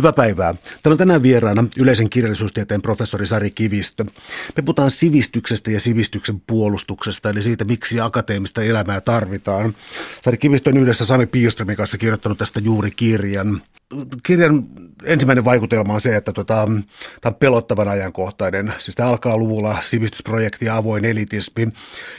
Hyvää päivää. Täällä on tänään vieraana yleisen kirjallisuustieteen professori Sari Kivistö. Me puhutaan sivistyksestä ja sivistyksen puolustuksesta, eli siitä, miksi akateemista elämää tarvitaan. Sari Kivistö on yhdessä Sami Piirströmin kanssa kirjoittanut tästä juuri kirjan kirjan ensimmäinen vaikutelma on se, että tota, tämä on pelottavan ajankohtainen. Siis tämä alkaa luvulla sivistysprojekti ja avoin elitismi,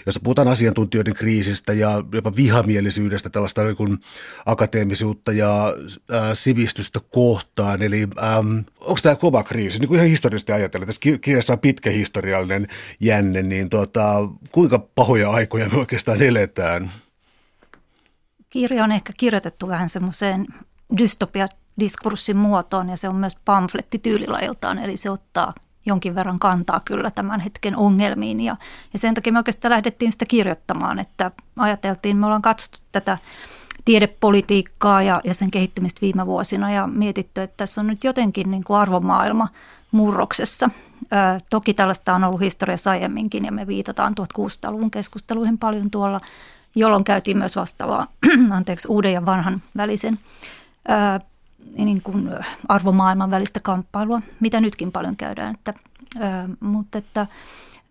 jossa puhutaan asiantuntijoiden kriisistä ja jopa vihamielisyydestä, tällaista niin akateemisuutta ja ää, sivistystä kohtaan. Eli ähm, onko tämä kova kriisi? Niin kuin ihan historiallisesti ajatellen, tässä kirjassa on pitkä historiallinen jänne, niin tota, kuinka pahoja aikoja me oikeastaan eletään? Kirja on ehkä kirjoitettu vähän semmoiseen dystopia diskurssin muotoon ja se on myös pamfletti tyylilajiltaan, eli se ottaa jonkin verran kantaa kyllä tämän hetken ongelmiin ja, ja sen takia me oikeastaan lähdettiin sitä kirjoittamaan, että ajateltiin, me ollaan katsottu tätä tiedepolitiikkaa ja, ja sen kehittymistä viime vuosina ja mietitty, että tässä on nyt jotenkin niin kuin arvomaailma murroksessa. Ö, toki tällaista on ollut historiassa aiemminkin ja me viitataan 1600-luvun keskusteluihin paljon tuolla, jolloin käytiin myös vastaavaa anteeksi, uuden ja vanhan välisen niin kuin arvomaailman välistä kamppailua, mitä nytkin paljon käydään. Että, mutta että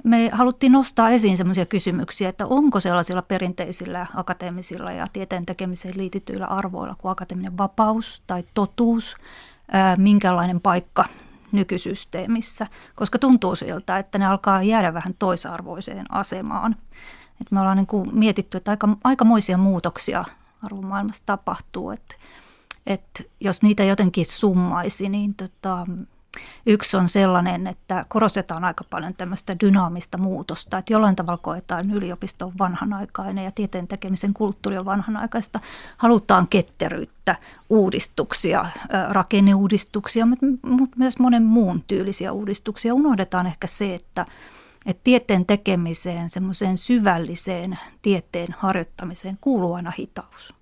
me haluttiin nostaa esiin sellaisia kysymyksiä, että onko sellaisilla perinteisillä akateemisilla ja tieteen tekemiseen liitytyillä arvoilla kuin akateeminen vapaus tai totuus, minkälainen paikka nykysysteemissä, koska tuntuu siltä, että ne alkaa jäädä vähän toisarvoiseen asemaan. Et me ollaan niin kuin mietitty, että aika, aikamoisia muutoksia arvomaailmassa tapahtuu, että että jos niitä jotenkin summaisi, niin tota, yksi on sellainen, että korostetaan aika paljon tämmöistä dynaamista muutosta, että jollain tavalla koetaan yliopisto on vanhanaikainen ja tieteen tekemisen kulttuuri on vanhanaikaista. Halutaan ketteryyttä, uudistuksia, rakenneuudistuksia, mutta myös monen muun tyylisiä uudistuksia. Unohdetaan ehkä se, että että tieteen tekemiseen, semmoiseen syvälliseen tieteen harjoittamiseen kuuluu aina hitaus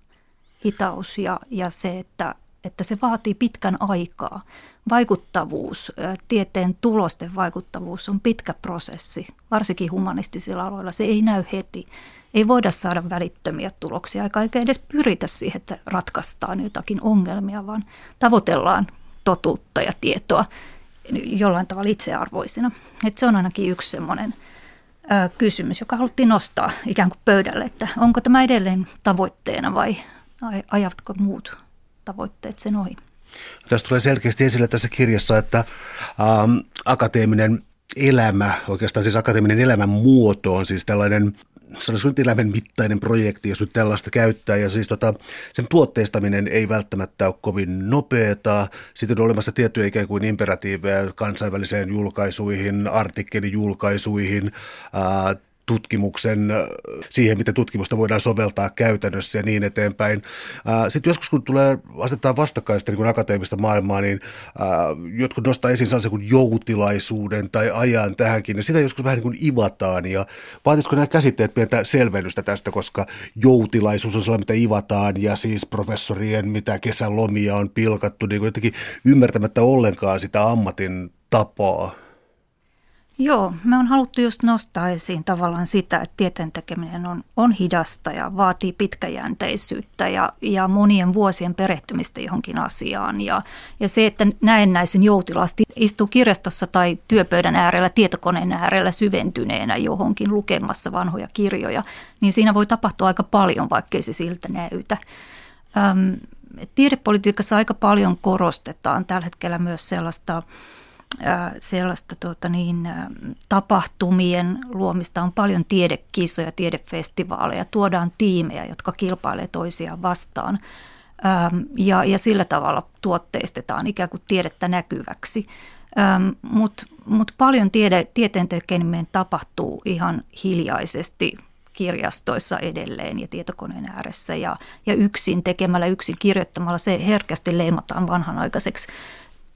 hitaus ja, ja se, että, että se vaatii pitkän aikaa. Vaikuttavuus, tieteen tulosten vaikuttavuus on pitkä prosessi, varsinkin humanistisilla aloilla. Se ei näy heti. Ei voida saada välittömiä tuloksia, eikä edes pyritä siihen, että ratkaistaan jotakin ongelmia, vaan tavoitellaan totuutta ja tietoa jollain tavalla itsearvoisina. Et se on ainakin yksi semmoinen kysymys, joka haluttiin nostaa ikään kuin pöydälle, että onko tämä edelleen tavoitteena vai ajavatko muut tavoitteet sen ohi? Tässä tulee selkeästi esille tässä kirjassa, että ähm, akateeminen elämä, oikeastaan siis akateeminen elämän muoto on siis tällainen sanoisin nyt elämän mittainen projekti, jos nyt tällaista käyttää. Ja siis tota, sen tuotteistaminen ei välttämättä ole kovin nopeata. Sitten on olemassa tiettyjä ikään kuin imperatiiveja kansainväliseen julkaisuihin, artikkelijulkaisuihin, ää, tutkimuksen, siihen, miten tutkimusta voidaan soveltaa käytännössä ja niin eteenpäin. Sitten joskus, kun tulee asettaa vastakkaista niin akateemista maailmaa, niin jotkut nostaa esiin sellaisen kuin joutilaisuuden tai ajan tähänkin, ja sitä joskus vähän niin kuin ivataan, ja vaatisiko nämä käsitteet pientä selvennystä tästä, koska joutilaisuus on sellainen, mitä ivataan, ja siis professorien, mitä kesälomia on pilkattu, niin kuin jotenkin ymmärtämättä ollenkaan sitä ammatin tapaa. Joo, me on haluttu just nostaa esiin tavallaan sitä, että tieteen tekeminen on, on hidasta ja vaatii pitkäjänteisyyttä ja, ja monien vuosien perehtymistä johonkin asiaan. Ja, ja se, että näennäisen joutilaasti istuu kirjastossa tai työpöydän äärellä, tietokoneen äärellä syventyneenä johonkin lukemassa vanhoja kirjoja, niin siinä voi tapahtua aika paljon, vaikkei se siltä näytä. Öm, tiedepolitiikassa aika paljon korostetaan tällä hetkellä myös sellaista sellaista tuota niin, tapahtumien luomista. On paljon tiedekisoja, tiedefestivaaleja, tuodaan tiimejä, jotka kilpailee toisiaan vastaan. Ja, ja sillä tavalla tuotteistetaan ikään kuin tiedettä näkyväksi. Mutta mut paljon tiede, tieteen tekeminen tapahtuu ihan hiljaisesti kirjastoissa edelleen ja tietokoneen ääressä ja, ja yksin tekemällä, yksin kirjoittamalla se herkästi leimataan vanhanaikaiseksi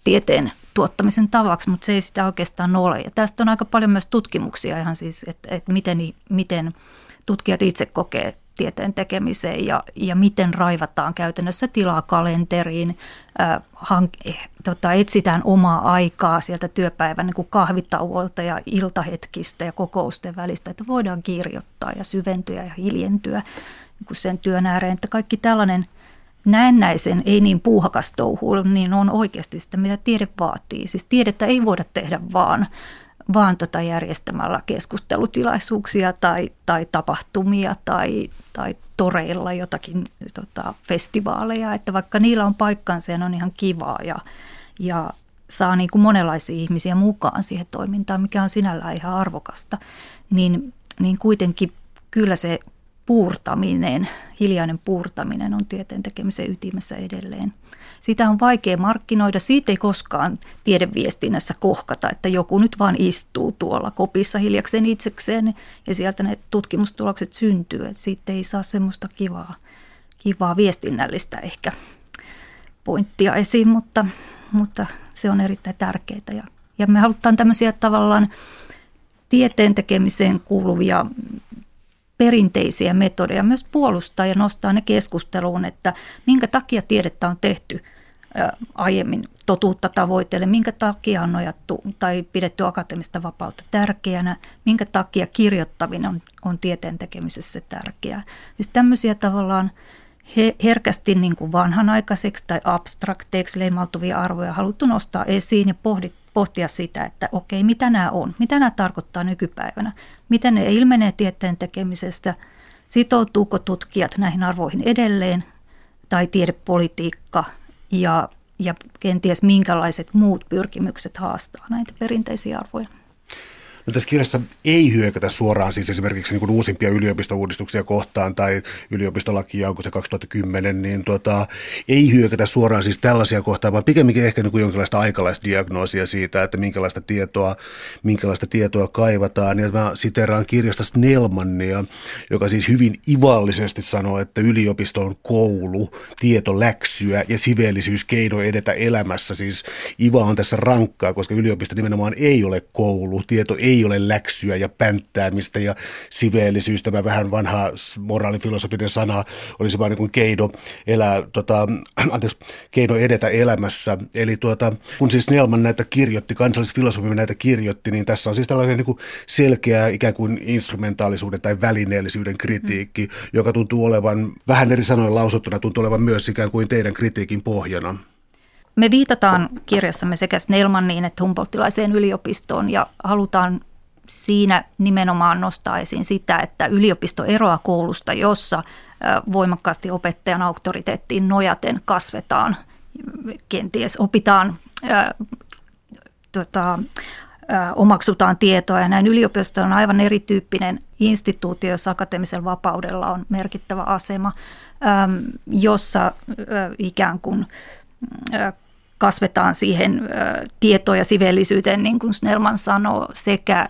tieteen tuottamisen tavaksi, mutta se ei sitä oikeastaan ole. Ja tästä on aika paljon myös tutkimuksia ihan siis, että, että miten, miten tutkijat itse kokee tieteen tekemiseen ja, ja miten raivataan käytännössä tilaa kalenteriin, äh, hank, tota, etsitään omaa aikaa sieltä työpäivän niin kahvitauolta ja iltahetkistä ja kokousten välistä, että voidaan kirjoittaa ja syventyä ja hiljentyä niin kuin sen työn ääreen. Että kaikki tällainen näennäisen, ei niin puuhakas touhu, niin on oikeasti sitä, mitä tiede vaatii. Siis tiedettä ei voida tehdä vaan, vaan tota järjestämällä keskustelutilaisuuksia tai, tai tapahtumia tai, tai toreilla jotakin tota, festivaaleja, että vaikka niillä on paikkansa ja ne on ihan kivaa ja, ja saa niin kuin monenlaisia ihmisiä mukaan siihen toimintaan, mikä on sinällään ihan arvokasta, niin, niin kuitenkin kyllä se puurtaminen, hiljainen puurtaminen on tieteen tekemisen ytimessä edelleen. Sitä on vaikea markkinoida, siitä ei koskaan tiedeviestinnässä kohkata, että joku nyt vaan istuu tuolla kopissa hiljakseen itsekseen ja sieltä ne tutkimustulokset syntyy. Että siitä ei saa semmoista kivaa, kivaa viestinnällistä ehkä pointtia esiin, mutta, mutta se on erittäin tärkeää. Ja, ja me halutaan tämmöisiä tavallaan tieteen tekemiseen kuuluvia perinteisiä metodeja myös puolustaa ja nostaa ne keskusteluun, että minkä takia tiedettä on tehty aiemmin totuutta tavoitelle, minkä takia on nojattu tai pidetty akateemista vapautta tärkeänä, minkä takia kirjoittaminen on, on tieteen tekemisessä tärkeää. Siis tämmöisiä tavallaan he, herkästi niin kuin vanhanaikaiseksi tai abstrakteiksi leimautuvia arvoja haluttu nostaa esiin ja pohdit, pohtia sitä, että okei, mitä nämä on, mitä nämä tarkoittaa nykypäivänä, miten ne ilmenee tieteen tekemisestä, sitoutuuko tutkijat näihin arvoihin edelleen? Tai tiedepolitiikka ja, ja kenties minkälaiset muut pyrkimykset haastaa näitä perinteisiä arvoja. No tässä kirjassa ei hyökätä suoraan siis esimerkiksi niin kuin uusimpia yliopistouudistuksia kohtaan tai yliopistolakia, onko se 2010, niin tota, ei hyökätä suoraan siis tällaisia kohtaan, vaan pikemminkin ehkä niin kuin jonkinlaista aikalaisdiagnoosia siitä, että minkälaista tietoa, minkälaista tietoa kaivataan. Ja mä siteraan kirjasta Snellmannia, joka siis hyvin ivallisesti sanoo, että yliopisto on koulu, tietoläksyä ja siveellisyys keino edetä elämässä. Siis Iva on tässä rankkaa, koska yliopisto nimenomaan ei ole koulu, tieto ei ei ole läksyä ja pänttäämistä ja siveellisyys, tämä vähän vanha moraalifilosofinen sana, olisi vain niin kuin keino, elää, tota, anteeksi, keino edetä elämässä. Eli tuota, kun siis Nelman näitä kirjoitti, kansallisfilosofi näitä kirjoitti, niin tässä on siis tällainen niin kuin selkeä ikään kuin instrumentaalisuuden tai välineellisyyden kritiikki, mm. joka tuntuu olevan, vähän eri sanoin lausuttuna, tuntuu olevan myös ikään kuin teidän kritiikin pohjana. Me viitataan kirjassamme sekä Snellmaniin että Humboldtilaiseen yliopistoon ja halutaan siinä nimenomaan nostaa esiin sitä, että yliopisto eroaa koulusta, jossa voimakkaasti opettajan auktoriteettiin nojaten kasvetaan, kenties opitaan, ää, tota, ää, omaksutaan tietoa ja näin. Yliopisto on aivan erityyppinen instituutio, jossa akateemisella vapaudella on merkittävä asema, ää, jossa ää, ikään kuin kasvetaan siihen tietoon ja siveellisyyteen, niin kuin Snellman sanoo, sekä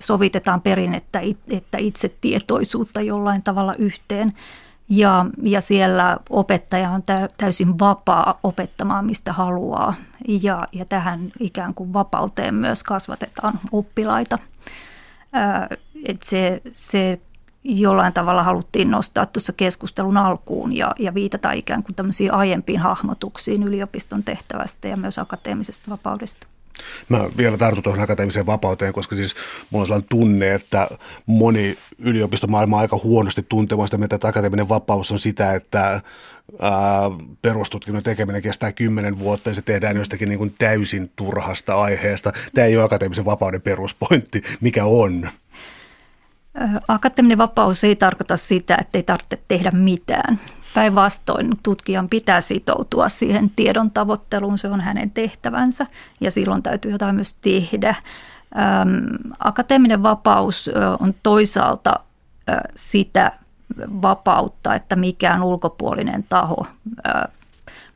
sovitetaan perinnettä että itsetietoisuutta jollain tavalla yhteen. Ja, ja siellä opettaja on täysin vapaa opettamaan, mistä haluaa. Ja, ja tähän ikään kuin vapauteen myös kasvatetaan oppilaita. Et se, se jollain tavalla haluttiin nostaa tuossa keskustelun alkuun ja, ja viitata ikään kuin tämmöisiin aiempiin hahmotuksiin yliopiston tehtävästä ja myös akateemisesta vapaudesta. Mä vielä tartun tuohon akateemiseen vapauteen, koska siis mulla on sellainen tunne, että moni yliopistomaailma aika huonosti tunteva sitä, että akateeminen vapaus on sitä, että ää, perustutkinnon tekeminen kestää kymmenen vuotta ja se tehdään jostakin niin kuin täysin turhasta aiheesta. Tämä ei ole akateemisen vapauden peruspointti, mikä on. Akateeminen vapaus ei tarkoita sitä, että ei tarvitse tehdä mitään. Päinvastoin tutkijan pitää sitoutua siihen tiedon tavoitteluun, se on hänen tehtävänsä ja silloin täytyy jotain myös tehdä. Akateeminen vapaus on toisaalta sitä vapautta, että mikään ulkopuolinen taho,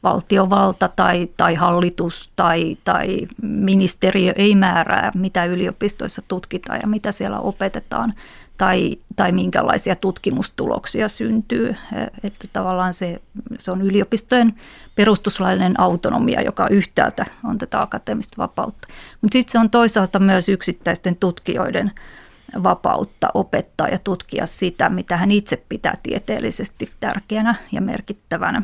valtiovalta tai, tai hallitus tai, tai ministeriö ei määrää, mitä yliopistoissa tutkitaan ja mitä siellä opetetaan, tai, tai minkälaisia tutkimustuloksia syntyy. Että tavallaan se, se on yliopistojen perustuslaillinen autonomia, joka yhtäältä on tätä akateemista vapautta. Mutta sitten se on toisaalta myös yksittäisten tutkijoiden vapautta opettaa ja tutkia sitä, mitä hän itse pitää tieteellisesti tärkeänä ja merkittävänä.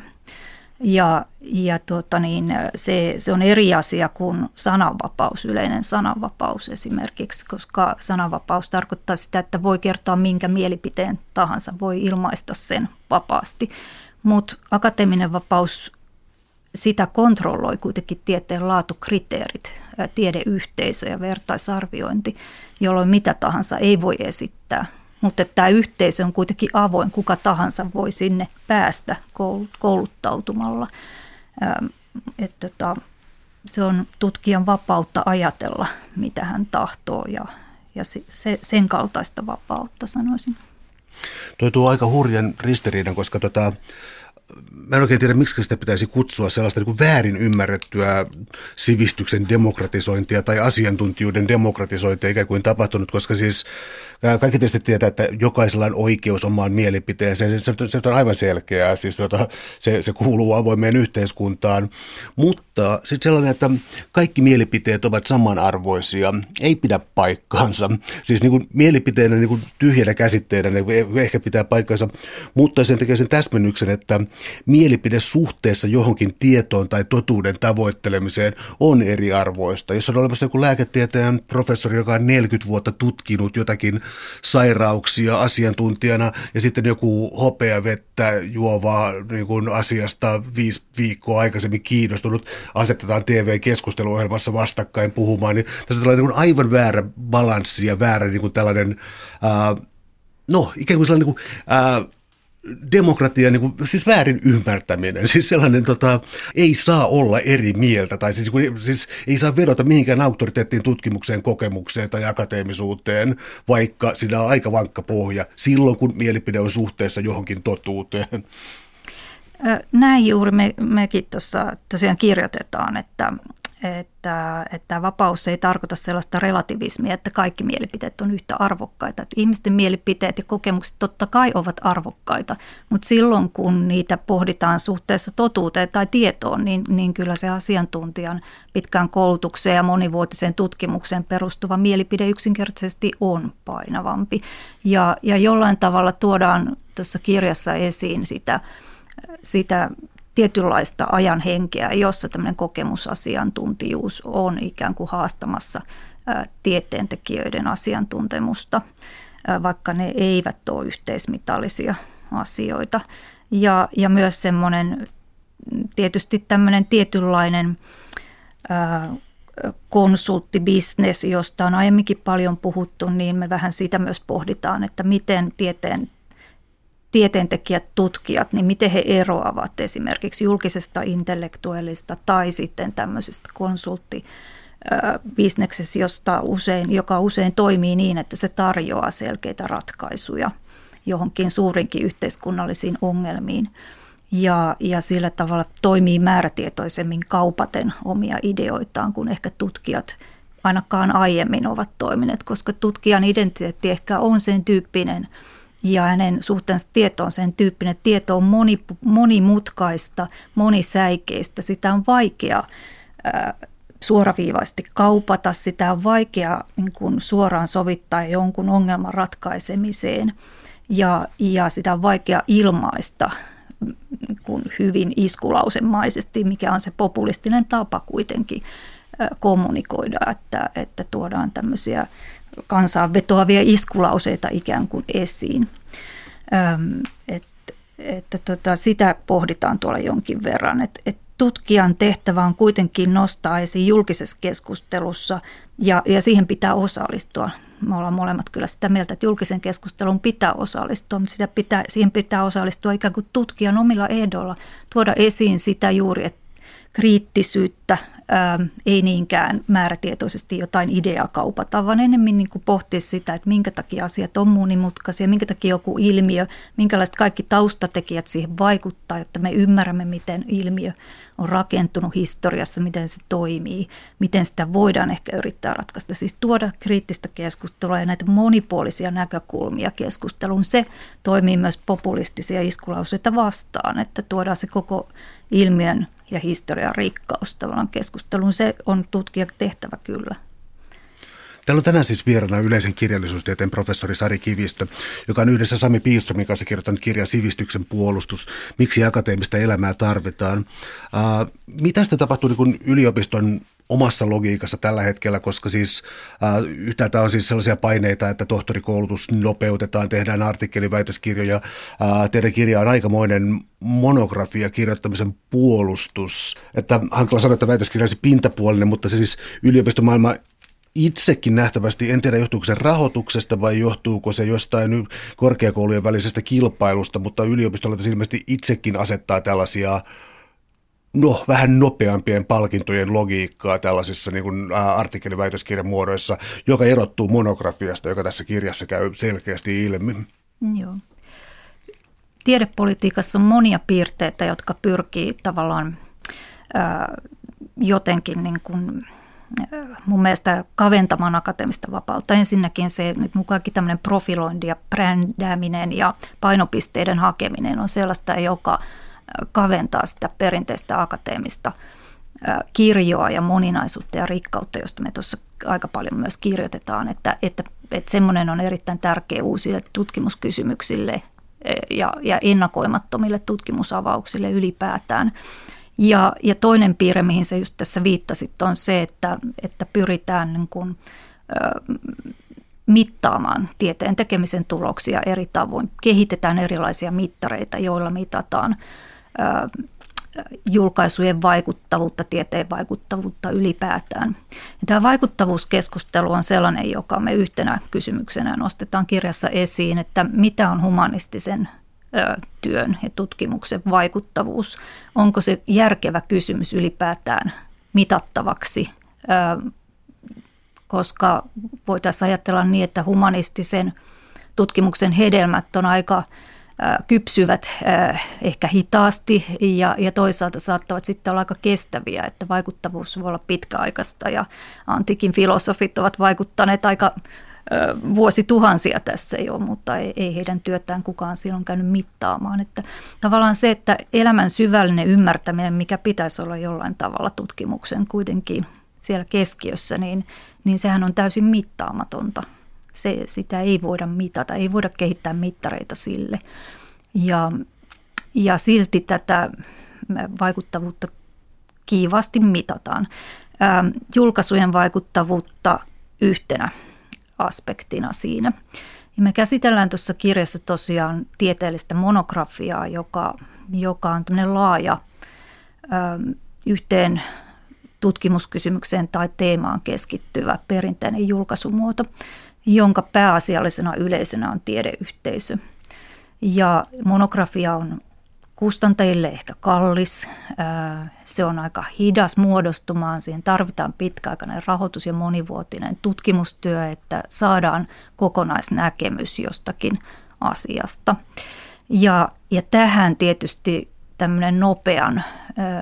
Ja, ja tuota niin, se, se on eri asia kuin sananvapaus, yleinen sananvapaus esimerkiksi, koska sananvapaus tarkoittaa sitä, että voi kertoa minkä mielipiteen tahansa, voi ilmaista sen vapaasti. mutta akateeminen vapaus sitä kontrolloi kuitenkin tieteen laatukriteerit, tiedeyhteisö ja vertaisarviointi, jolloin mitä tahansa ei voi esittää. Mutta tämä yhteisö on kuitenkin avoin, kuka tahansa voi sinne päästä kouluttautumalla. Että tota, se on tutkijan vapautta ajatella, mitä hän tahtoo ja, ja se, sen kaltaista vapautta sanoisin. Toi tuo aika hurjan ristiriidan, koska tota, mä en oikein tiedä, miksi sitä pitäisi kutsua sellaista niin väärin ymmärrettyä sivistyksen demokratisointia tai asiantuntijuuden demokratisointia ikään kuin tapahtunut, koska siis kaikki tietysti tietää, että jokaisella on oikeus omaan mielipiteeseen. Se, se, se on aivan selkeää, siis tuota, se, se kuuluu avoimeen yhteiskuntaan. Mutta sitten sellainen, että kaikki mielipiteet ovat samanarvoisia, ei pidä paikkaansa. Siis niin kuin mielipiteenä niin kuin tyhjänä käsitteenä ne ehkä pitää paikkansa, mutta sen tekee sen täsmennyksen, että mielipide suhteessa johonkin tietoon tai totuuden tavoittelemiseen on eriarvoista. Jos on olemassa joku lääketieteen professori, joka on 40 vuotta tutkinut jotakin sairauksia asiantuntijana ja sitten joku hopeavettä juovaa niin kuin asiasta viisi viikkoa aikaisemmin kiinnostunut asetetaan TV-keskusteluohjelmassa vastakkain puhumaan, niin tässä on tällainen niin aivan väärä balanssi ja väärä niin kuin tällainen, ää, no ikään kuin sellainen niin kuin, ää, demokratia, niin kuin, siis väärin ymmärtäminen, siis sellainen tota, ei saa olla eri mieltä, tai siis, siis ei saa vedota mihinkään auktoriteettiin, tutkimukseen, kokemukseen tai akateemisuuteen, vaikka siinä on aika vankka pohja, silloin kun mielipide on suhteessa johonkin totuuteen. Näin juuri me, mekin tuossa tosiaan kirjoitetaan, että että, että vapaus ei tarkoita sellaista relativismia, että kaikki mielipiteet on yhtä arvokkaita. Että ihmisten mielipiteet ja kokemukset totta kai ovat arvokkaita, mutta silloin kun niitä pohditaan suhteessa totuuteen tai tietoon, niin, niin kyllä se asiantuntijan pitkään koulutukseen ja monivuotiseen tutkimukseen perustuva mielipide yksinkertaisesti on painavampi. Ja, ja jollain tavalla tuodaan tuossa kirjassa esiin sitä, sitä tietynlaista ajan henkeä, jossa tämmöinen kokemusasiantuntijuus on ikään kuin haastamassa tieteentekijöiden asiantuntemusta, vaikka ne eivät ole yhteismitallisia asioita. Ja, ja myös semmoinen tietysti tämmöinen tietynlainen konsulttibisnes, josta on aiemminkin paljon puhuttu, niin me vähän sitä myös pohditaan, että miten tieteen tieteentekijät, tutkijat, niin miten he eroavat esimerkiksi julkisesta intellektuellista tai sitten tämmöisestä konsultti josta usein, joka usein toimii niin, että se tarjoaa selkeitä ratkaisuja johonkin suurinkin yhteiskunnallisiin ongelmiin. Ja, ja sillä tavalla toimii määrätietoisemmin kaupaten omia ideoitaan, kun ehkä tutkijat ainakaan aiemmin ovat toimineet, koska tutkijan identiteetti ehkä on sen tyyppinen – ja hänen suhteensa tietoon sen tyyppinen, tieto on moni, monimutkaista, monisäikeistä, sitä on vaikea ää, suoraviivaisesti kaupata, sitä on vaikea niin kuin suoraan sovittaa jonkun ongelman ratkaisemiseen. Ja, ja sitä on vaikea ilmaista niin kuin hyvin iskulausemaisesti, mikä on se populistinen tapa kuitenkin kommunikoida, että, että tuodaan tämmöisiä kansaan vetoavia iskulauseita ikään kuin esiin. Öm, et, että tota, sitä pohditaan tuolla jonkin verran, että et tutkijan tehtävä on kuitenkin nostaa esiin julkisessa keskustelussa ja, ja siihen pitää osallistua. Me ollaan molemmat kyllä sitä mieltä, että julkisen keskustelun pitää osallistua, mutta sitä pitää, siihen pitää osallistua ikään kuin tutkijan omilla ehdoilla, tuoda esiin sitä juuri, että kriittisyyttä, ää, ei niinkään määrätietoisesti jotain ideaa kaupata, vaan enemmän niin kuin pohtia sitä, että minkä takia asiat on monimutkaisia, minkä takia joku ilmiö, minkälaiset kaikki taustatekijät siihen vaikuttaa, jotta me ymmärrämme, miten ilmiö on rakentunut historiassa, miten se toimii, miten sitä voidaan ehkä yrittää ratkaista. Siis tuoda kriittistä keskustelua ja näitä monipuolisia näkökulmia keskusteluun. Se toimii myös populistisia iskulauseita vastaan, että tuodaan se koko ilmiön ja historian rikkaus tavallaan keskusteluun. Se on tutkijan tehtävä kyllä. Täällä on tänään siis vieraana yleisen kirjallisuustieteen professori Sari Kivistö, joka on yhdessä Sami Piistromin kanssa kirjoittanut kirjan Sivistyksen puolustus, miksi akateemista elämää tarvitaan. Äh, mitä sitä tapahtuu niin yliopiston omassa logiikassa tällä hetkellä, koska siis äh, yhtäältä on siis sellaisia paineita, että tohtorikoulutus nopeutetaan, tehdään artikkeliväitöskirjoja. Äh, teidän kirja on aikamoinen monografia kirjoittamisen puolustus. Että hankala sanoa, että väitöskirja olisi pintapuolinen, mutta se siis yliopistomaailma itsekin nähtävästi, en tiedä johtuuko se rahoituksesta vai johtuuko se jostain korkeakoulujen välisestä kilpailusta, mutta yliopistolla ilmeisesti itsekin asettaa tällaisia no, vähän nopeampien palkintojen logiikkaa tällaisissa niin kuin, artikkeliväitöskirjan muodoissa, joka erottuu monografiasta, joka tässä kirjassa käy selkeästi ilmi. Joo. Tiedepolitiikassa on monia piirteitä, jotka pyrkii tavallaan ää, jotenkin niin kuin, mun mielestä kaventamaan akateemista vapautta. Ensinnäkin se, että kaikki tämmöinen profilointi ja brändääminen ja painopisteiden hakeminen on sellaista, joka kaventaa sitä perinteistä akateemista kirjoa ja moninaisuutta ja rikkautta, josta me tuossa aika paljon myös kirjoitetaan, että, että, että semmoinen on erittäin tärkeä uusille tutkimuskysymyksille ja, ja ennakoimattomille tutkimusavauksille ylipäätään. Ja, ja toinen piirre, mihin se just tässä viittasit, on se, että, että pyritään niin kuin, ö, mittaamaan tieteen tekemisen tuloksia eri tavoin. Kehitetään erilaisia mittareita, joilla mitataan julkaisujen vaikuttavuutta, tieteen vaikuttavuutta ylipäätään. Ja tämä vaikuttavuuskeskustelu on sellainen, joka me yhtenä kysymyksenä nostetaan kirjassa esiin, että mitä on humanistisen työn ja tutkimuksen vaikuttavuus. Onko se järkevä kysymys ylipäätään mitattavaksi, koska voitaisiin ajatella niin, että humanistisen tutkimuksen hedelmät on aika kypsyvät ehkä hitaasti ja, ja toisaalta saattavat sitten olla aika kestäviä, että vaikuttavuus voi olla pitkäaikaista ja antiikin filosofit ovat vaikuttaneet aika vuosituhansia tässä jo, mutta ei, ei heidän työtään kukaan silloin käynyt mittaamaan. Että tavallaan se, että elämän syvällinen ymmärtäminen, mikä pitäisi olla jollain tavalla tutkimuksen kuitenkin siellä keskiössä, niin, niin sehän on täysin mittaamatonta. Se, sitä ei voida mitata, ei voida kehittää mittareita sille. Ja, ja silti tätä vaikuttavuutta kiivasti mitataan. Ähm, julkaisujen vaikuttavuutta yhtenä aspektina siinä. Ja me käsitellään tuossa kirjassa tosiaan tieteellistä monografiaa, joka, joka on laaja ö, yhteen tutkimuskysymykseen tai teemaan keskittyvä perinteinen julkaisumuoto, jonka pääasiallisena yleisönä on tiedeyhteisö. Ja monografia on kustantajille ehkä kallis, se on aika hidas muodostumaan, siihen tarvitaan pitkäaikainen rahoitus ja monivuotinen tutkimustyö, että saadaan kokonaisnäkemys jostakin asiasta. Ja, ja tähän tietysti tämmöinen nopean,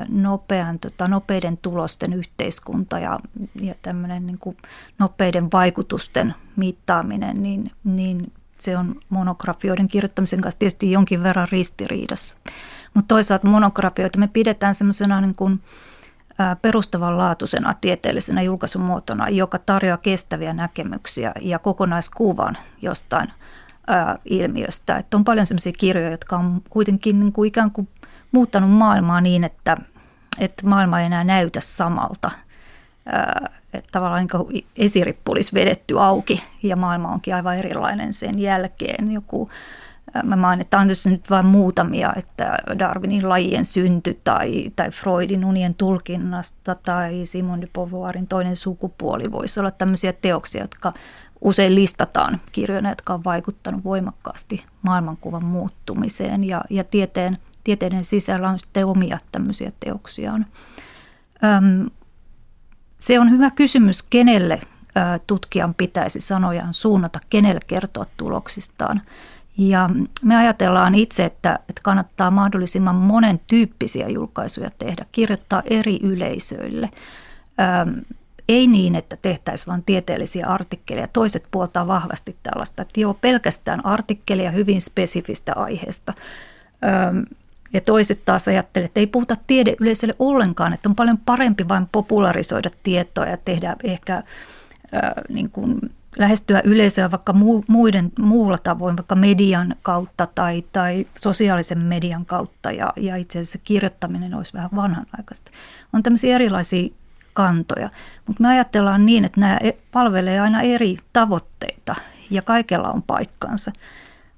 nopean, tota, nopeiden tulosten yhteiskunta ja, ja tämmöinen niin kuin nopeiden vaikutusten mittaaminen, niin, niin se on monografioiden kirjoittamisen kanssa tietysti jonkin verran ristiriidassa. Mutta toisaalta monografioita me pidetään semmoisena niin kuin perustavanlaatuisena tieteellisenä julkaisumuotona, joka tarjoaa kestäviä näkemyksiä ja kokonaiskuvan jostain ää, ilmiöstä. Että on paljon sellaisia kirjoja, jotka on kuitenkin niin kuin ikään kuin muuttanut maailmaa niin, että, että maailma ei enää näytä samalta. Että tavallaan niin esirippu olisi vedetty auki ja maailma onkin aivan erilainen sen jälkeen. Joku, mä mainitaan tässä nyt vain muutamia, että Darwinin lajien synty tai, tai Freudin unien tulkinnasta tai Simon de Beauvoirin toinen sukupuoli voisi olla tämmöisiä teoksia, jotka usein listataan kirjoina, jotka on vaikuttanut voimakkaasti maailmankuvan muuttumiseen ja, ja tieteen, tieteiden sisällä on sitten omia tämmöisiä teoksiaan. Öm, se on hyvä kysymys, kenelle tutkijan pitäisi sanojaan suunnata, kenelle kertoa tuloksistaan. Ja me ajatellaan itse, että, että kannattaa mahdollisimman monen tyyppisiä julkaisuja tehdä, kirjoittaa eri yleisöille. Ähm, ei niin, että tehtäisiin vain tieteellisiä artikkeleja. Toiset puoltaa vahvasti tällaista, että joo, pelkästään artikkelia hyvin spesifistä aiheesta. Ja toiset taas ajattelevat, että ei puhuta tiedeyleisölle ollenkaan, että on paljon parempi vain popularisoida tietoa ja tehdä ehkä äh, niin kuin lähestyä yleisöä vaikka muiden, muulla tavoin, vaikka median kautta tai, tai sosiaalisen median kautta ja, ja itse asiassa kirjoittaminen olisi vähän vanhanaikaista. On tämmöisiä erilaisia kantoja. Mutta me ajatellaan niin, että nämä e, palvelee aina eri tavoitteita ja kaikella on paikkansa.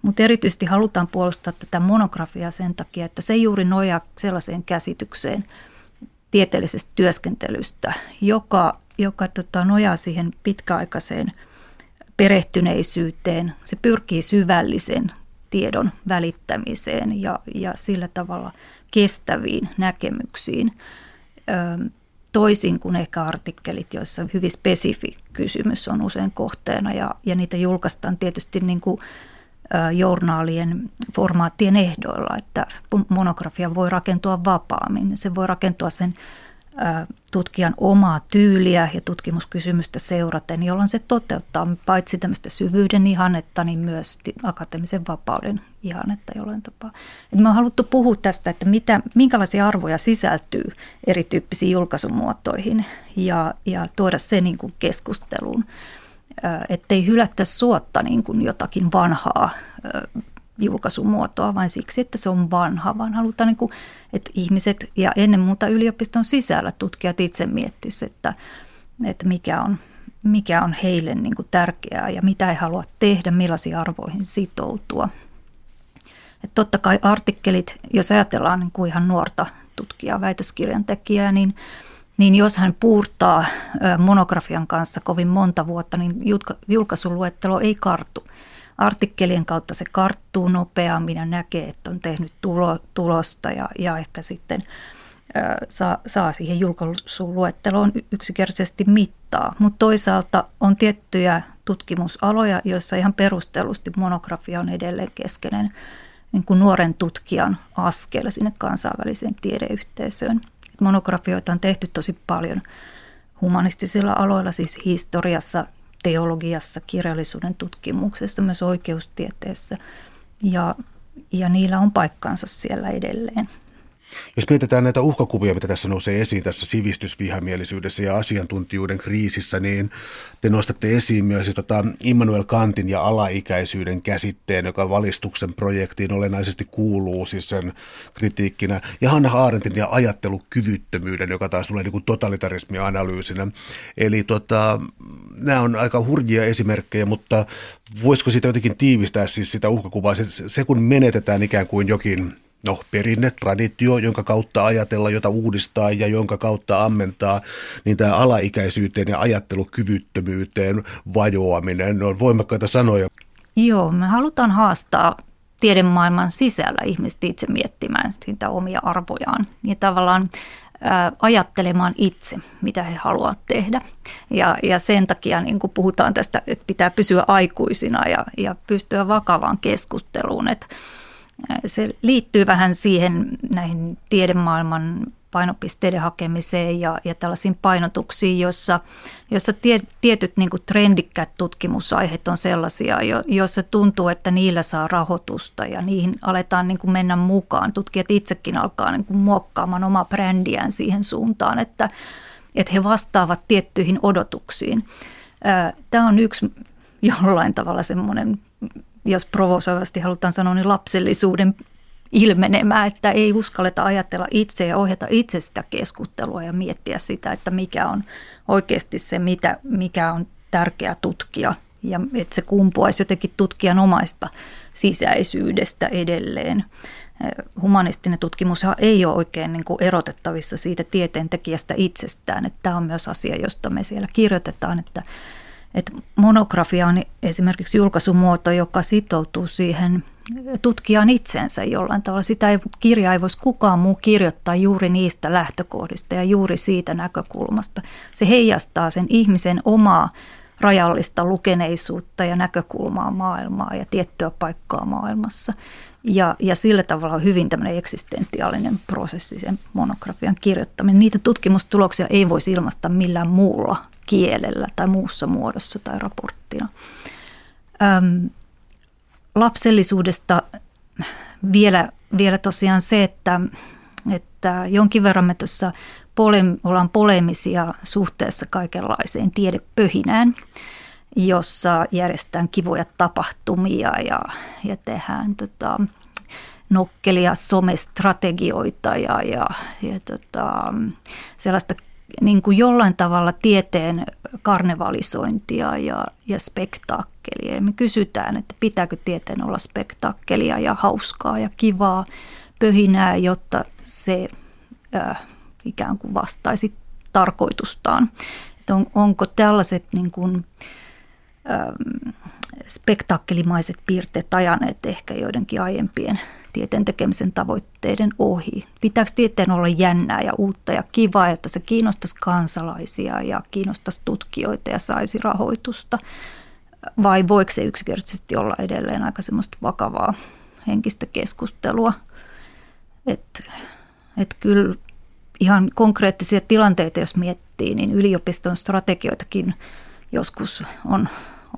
Mutta erityisesti halutaan puolustaa tätä monografiaa sen takia, että se juuri nojaa sellaiseen käsitykseen tieteellisestä työskentelystä, joka, joka tota, nojaa siihen pitkäaikaiseen perehtyneisyyteen. Se pyrkii syvällisen tiedon välittämiseen ja, ja sillä tavalla kestäviin näkemyksiin. Toisin kuin ehkä artikkelit, joissa hyvin spesifi kysymys on usein kohteena ja, ja niitä julkaistaan tietysti niin kuin journaalien formaattien ehdoilla, että monografia voi rakentua vapaammin. Se voi rakentua sen tutkijan omaa tyyliä ja tutkimuskysymystä seuraten, jolloin se toteuttaa paitsi tämmöistä syvyyden ihannetta, niin myös akateemisen vapauden ihannetta jollain tapaa. Et me on haluttu puhua tästä, että mitä, minkälaisia arvoja sisältyy erityyppisiin julkaisumuotoihin ja, ja tuoda se niin kuin keskusteluun ettei hylättäisi suotta niin kuin jotakin vanhaa julkaisumuotoa vain siksi, että se on vanha, vaan halutaan, niin kuin, että ihmiset ja ennen muuta yliopiston sisällä tutkijat itse miettisivät, että, että mikä, on, mikä on heille niin kuin tärkeää ja mitä he halua tehdä, millaisiin arvoihin sitoutua. että totta kai artikkelit, jos ajatellaan niin kuin ihan nuorta tutkijaa, väitöskirjan tekijää, niin – niin jos hän puurtaa monografian kanssa kovin monta vuotta, niin julkaisuluettelo ei kartu. Artikkelien kautta se karttuu nopeammin ja näkee, että on tehnyt tulo, tulosta ja, ja ehkä sitten saa, saa siihen julkaisuluetteloon yksinkertaisesti mittaa. Mutta toisaalta on tiettyjä tutkimusaloja, joissa ihan perustellusti monografia on edelleen keskeinen niin kuin nuoren tutkijan askel sinne kansainväliseen tiedeyhteisöön – monografioita on tehty tosi paljon humanistisilla aloilla, siis historiassa, teologiassa, kirjallisuuden tutkimuksessa, myös oikeustieteessä. Ja, ja niillä on paikkansa siellä edelleen. Jos mietitään näitä uhkakuvia, mitä tässä nousee esiin tässä sivistysvihamielisyydessä ja asiantuntijuuden kriisissä, niin te nostatte esiin myös tota Immanuel Kantin ja alaikäisyyden käsitteen, joka valistuksen projektiin olennaisesti kuuluu siis sen kritiikkinä, ja Hanna Aarentin ja ajattelukyvyttömyyden, joka taas tulee niin totalitarismianalyysinä. Eli tota, nämä on aika hurjia esimerkkejä, mutta voisiko sitä jotenkin tiivistää siis sitä uhkakuvaa, se, se kun menetetään ikään kuin jokin no, perinne, traditio, jonka kautta ajatella, jota uudistaa ja jonka kautta ammentaa, niin tämä alaikäisyyteen ja ajattelukyvyttömyyteen vajoaminen, ne on voimakkaita sanoja. Joo, me halutaan haastaa tiedemaailman sisällä ihmiset itse miettimään sitä omia arvojaan ja tavallaan ajattelemaan itse, mitä he haluavat tehdä. Ja, ja sen takia niin kun puhutaan tästä, että pitää pysyä aikuisina ja, ja pystyä vakavaan keskusteluun, että se liittyy vähän siihen näihin tiedemaailman painopisteiden hakemiseen ja, ja tällaisiin painotuksiin, jossa, jossa tie, tietyt niin kuin trendikkäät tutkimusaiheet on sellaisia, jo, joissa tuntuu, että niillä saa rahoitusta ja niihin aletaan niin kuin mennä mukaan. Tutkijat itsekin alkaa niin kuin muokkaamaan omaa brändiään siihen suuntaan, että, että he vastaavat tiettyihin odotuksiin. Tämä on yksi jollain tavalla semmoinen jos provosoivasti halutaan sanoa, niin lapsellisuuden ilmenemää, että ei uskalleta ajatella itse ja ohjata itse sitä keskustelua ja miettiä sitä, että mikä on oikeasti se, mitä, mikä on tärkeä tutkia ja että se kumpuaisi jotenkin tutkijan omaista sisäisyydestä edelleen. Humanistinen tutkimus ei ole oikein niin kuin erotettavissa siitä tieteentekijästä itsestään. Että tämä on myös asia, josta me siellä kirjoitetaan, että että monografia on esimerkiksi julkaisumuoto, joka sitoutuu siihen tutkijan itsensä jollain tavalla. Sitä ei, kirjaa ei voisi kukaan muu kirjoittaa juuri niistä lähtökohdista ja juuri siitä näkökulmasta. Se heijastaa sen ihmisen omaa rajallista lukeneisuutta ja näkökulmaa maailmaa ja tiettyä paikkaa maailmassa. Ja, ja sillä tavalla on hyvin tämmöinen eksistentiaalinen prosessi sen monografian kirjoittaminen. Niitä tutkimustuloksia ei voisi ilmaista millään muulla kielellä tai muussa muodossa tai raporttina. Öm, lapsellisuudesta vielä, vielä tosiaan se, että, että jonkin verran me tuossa pole- ollaan polemisia suhteessa kaikenlaiseen tiedepöhinään, jossa järjestetään kivoja tapahtumia ja, ja tehdään tota, nokkelia somestrategioita ja, ja, ja tota, sellaista niin kuin jollain tavalla tieteen karnevalisointia ja, ja spektaakkelia. Ja me kysytään, että pitääkö tieteen olla spektaakkelia ja hauskaa ja kivaa pöhinää, jotta se äh, ikään kuin vastaisi tarkoitustaan. Että on, onko tällaiset niin kuin, ähm, spektaakelimaiset piirteet ajaneet ehkä joidenkin aiempien tieteen tekemisen tavoitteiden ohi? Pitääkö tieteen olla jännää ja uutta ja kivaa, että se kiinnostaisi kansalaisia ja kiinnostaisi tutkijoita ja saisi rahoitusta? Vai voiko se yksinkertaisesti olla edelleen aika semmoista vakavaa henkistä keskustelua? Että et kyllä ihan konkreettisia tilanteita, jos miettii, niin yliopiston strategioitakin joskus on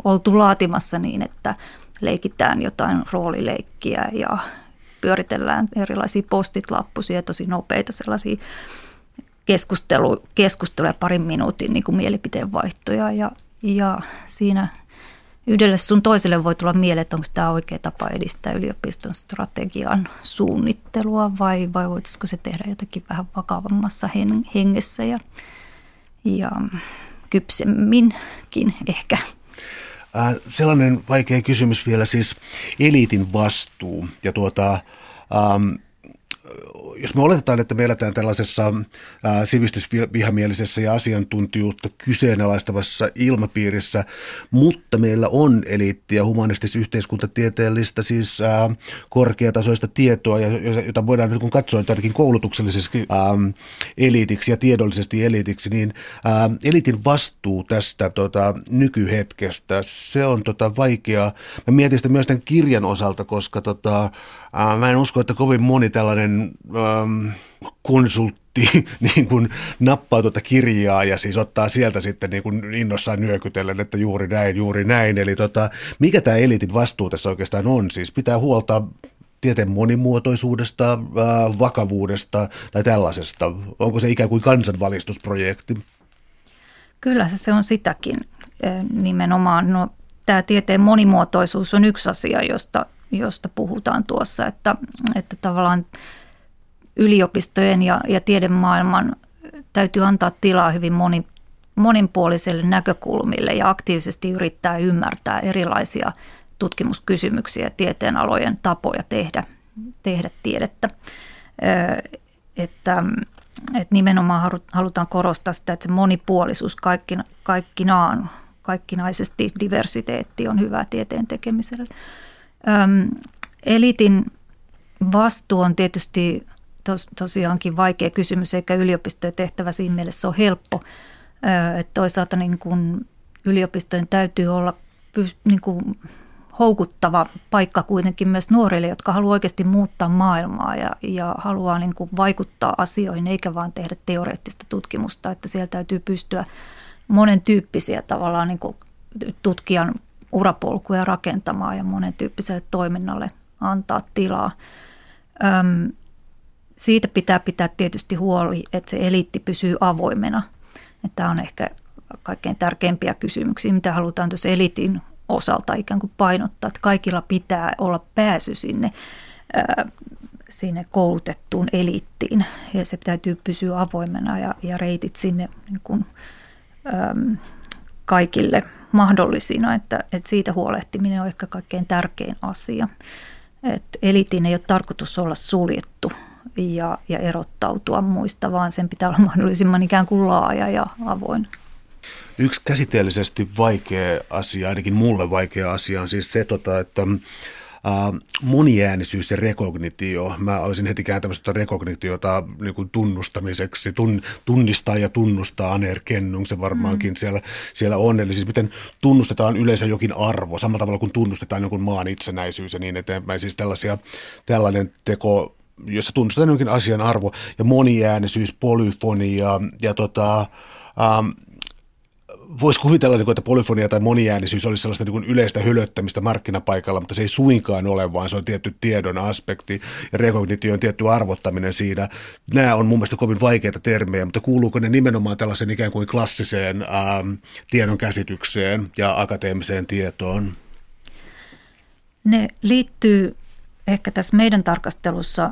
oltu laatimassa niin, että leikitään jotain roolileikkiä ja pyöritellään erilaisia postit-lappusia, tosi nopeita sellaisia keskustelu, keskusteluja parin minuutin niin kuin mielipiteen vaihtoja ja, ja siinä yhdelle sun toiselle voi tulla mieleen, että onko tämä oikea tapa edistää yliopiston strategian suunnittelua vai, vai voitaisiko se tehdä jotenkin vähän vakavammassa hengessä ja, ja kypsemminkin ehkä. Äh, sellainen vaikea kysymys vielä, siis eliitin vastuu ja tuota, ähm, jos me oletetaan, että me eletään tällaisessa sivistysvihamielisessä ja asiantuntijuutta kyseenalaistavassa ilmapiirissä, mutta meillä on eliittiä humanistis-yhteiskuntatieteellistä, siis ää, korkeatasoista tietoa, jota voidaan niin katsoa ainakin koulutuksellisesti ää, eliitiksi ja tiedollisesti eliitiksi, niin ää, eliitin vastuu tästä tota, nykyhetkestä, se on tota, vaikea. Mä mietin sitä myös tämän kirjan osalta, koska tota, mä en usko, että kovin moni tällainen ähm, konsultti niin kuin nappaa tuota kirjaa ja siis ottaa sieltä sitten niin kuin innossaan nyökytellen, että juuri näin, juuri näin. Eli tota, mikä tämä elitin vastuu tässä oikeastaan on? Siis pitää huolta tieteen monimuotoisuudesta, äh, vakavuudesta tai tällaisesta. Onko se ikään kuin kansanvalistusprojekti? Kyllä se on sitäkin nimenomaan. No, tämä tieteen monimuotoisuus on yksi asia, josta, josta puhutaan tuossa, että, että tavallaan yliopistojen ja, ja tiedemaailman täytyy antaa tilaa hyvin moni, moninpuolisille näkökulmille ja aktiivisesti yrittää ymmärtää erilaisia tutkimuskysymyksiä tieteenalojen tapoja tehdä, tehdä tiedettä. Että, että nimenomaan halutaan korostaa sitä, että se monipuolisuus kaikkina, kaikkinaan, kaikkinaisesti diversiteetti on hyvä tieteen tekemiselle. Elitin vastuu on tietysti tos, tosiaankin vaikea kysymys, eikä yliopistojen tehtävä siinä mielessä ole helppo. Että toisaalta niin kuin yliopistojen täytyy olla niin kuin houkuttava paikka kuitenkin myös nuorille, jotka haluaa oikeasti muuttaa maailmaa ja, ja haluaa niin kuin vaikuttaa asioihin, eikä vaan tehdä teoreettista tutkimusta, että siellä täytyy pystyä monen tyyppisiä tavallaan niin tutkijan urapolkuja rakentamaan ja monen tyyppiselle toiminnalle antaa tilaa. Öm, siitä pitää pitää tietysti huoli, että se eliitti pysyy avoimena. Tämä on ehkä kaikkein tärkeimpiä kysymyksiä, mitä halutaan tuossa eliitin osalta ikään kuin painottaa, että kaikilla pitää olla pääsy sinne, sinne koulutettuun eliittiin ja se täytyy pysyä avoimena ja, ja reitit sinne niin kuin, äm, kaikille mahdollisina, että, että siitä huolehtiminen on ehkä kaikkein tärkein asia. että eliitin ei ole tarkoitus olla suljettu ja, ja erottautua muista, vaan sen pitää olla mahdollisimman ikään kuin laaja ja avoin. Yksi käsitteellisesti vaikea asia, ainakin mulle vaikea asia on siis se, tota, että moniäänisyys ja rekognitio. Mä olisin heti kääntämässä tuota rekognitiota niin kuin tunnustamiseksi. Tun, tunnistaa ja tunnustaa anerkennung, se varmaankin mm. siellä, siellä on. Eli siis miten tunnustetaan yleensä jokin arvo, samalla tavalla kuin tunnustetaan jonkun maan itsenäisyys ja niin eteenpäin. Siis tällaisia, tällainen teko jossa tunnustetaan jonkin asian arvo ja moniäänisyys, polyfonia ja tota, ähm, voisi kuvitella, niin että polyfonia tai moniäänisyys olisi sellaista niin yleistä hölöttämistä markkinapaikalla, mutta se ei suinkaan ole, vaan se on tietty tiedon aspekti ja rekognitio on tietty arvottaminen siinä. Nämä on mun mielestä kovin vaikeita termejä, mutta kuuluuko ne nimenomaan tällaisen ikään kuin klassiseen ähm, tiedon käsitykseen ja akateemiseen tietoon? Ne liittyy ehkä tässä meidän tarkastelussa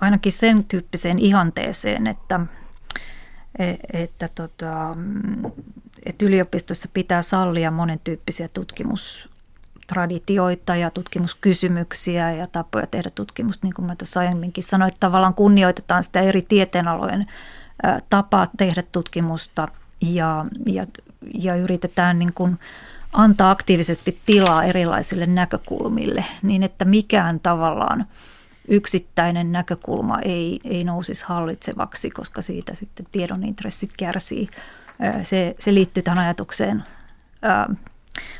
ainakin sen tyyppiseen ihanteeseen, että, e, että, tota, että yliopistossa pitää sallia monen tyyppisiä tutkimustraditioita ja tutkimuskysymyksiä ja tapoja tehdä tutkimusta, niin kuin mä tuossa aiemminkin sanoin, että tavallaan kunnioitetaan sitä eri tieteenalojen tapaa tehdä tutkimusta ja, ja, ja yritetään niin kuin antaa aktiivisesti tilaa erilaisille näkökulmille niin, että mikään tavallaan yksittäinen näkökulma ei, ei nousisi hallitsevaksi, koska siitä sitten tiedon intressit kärsii. Se, se liittyy tähän ajatukseen ää,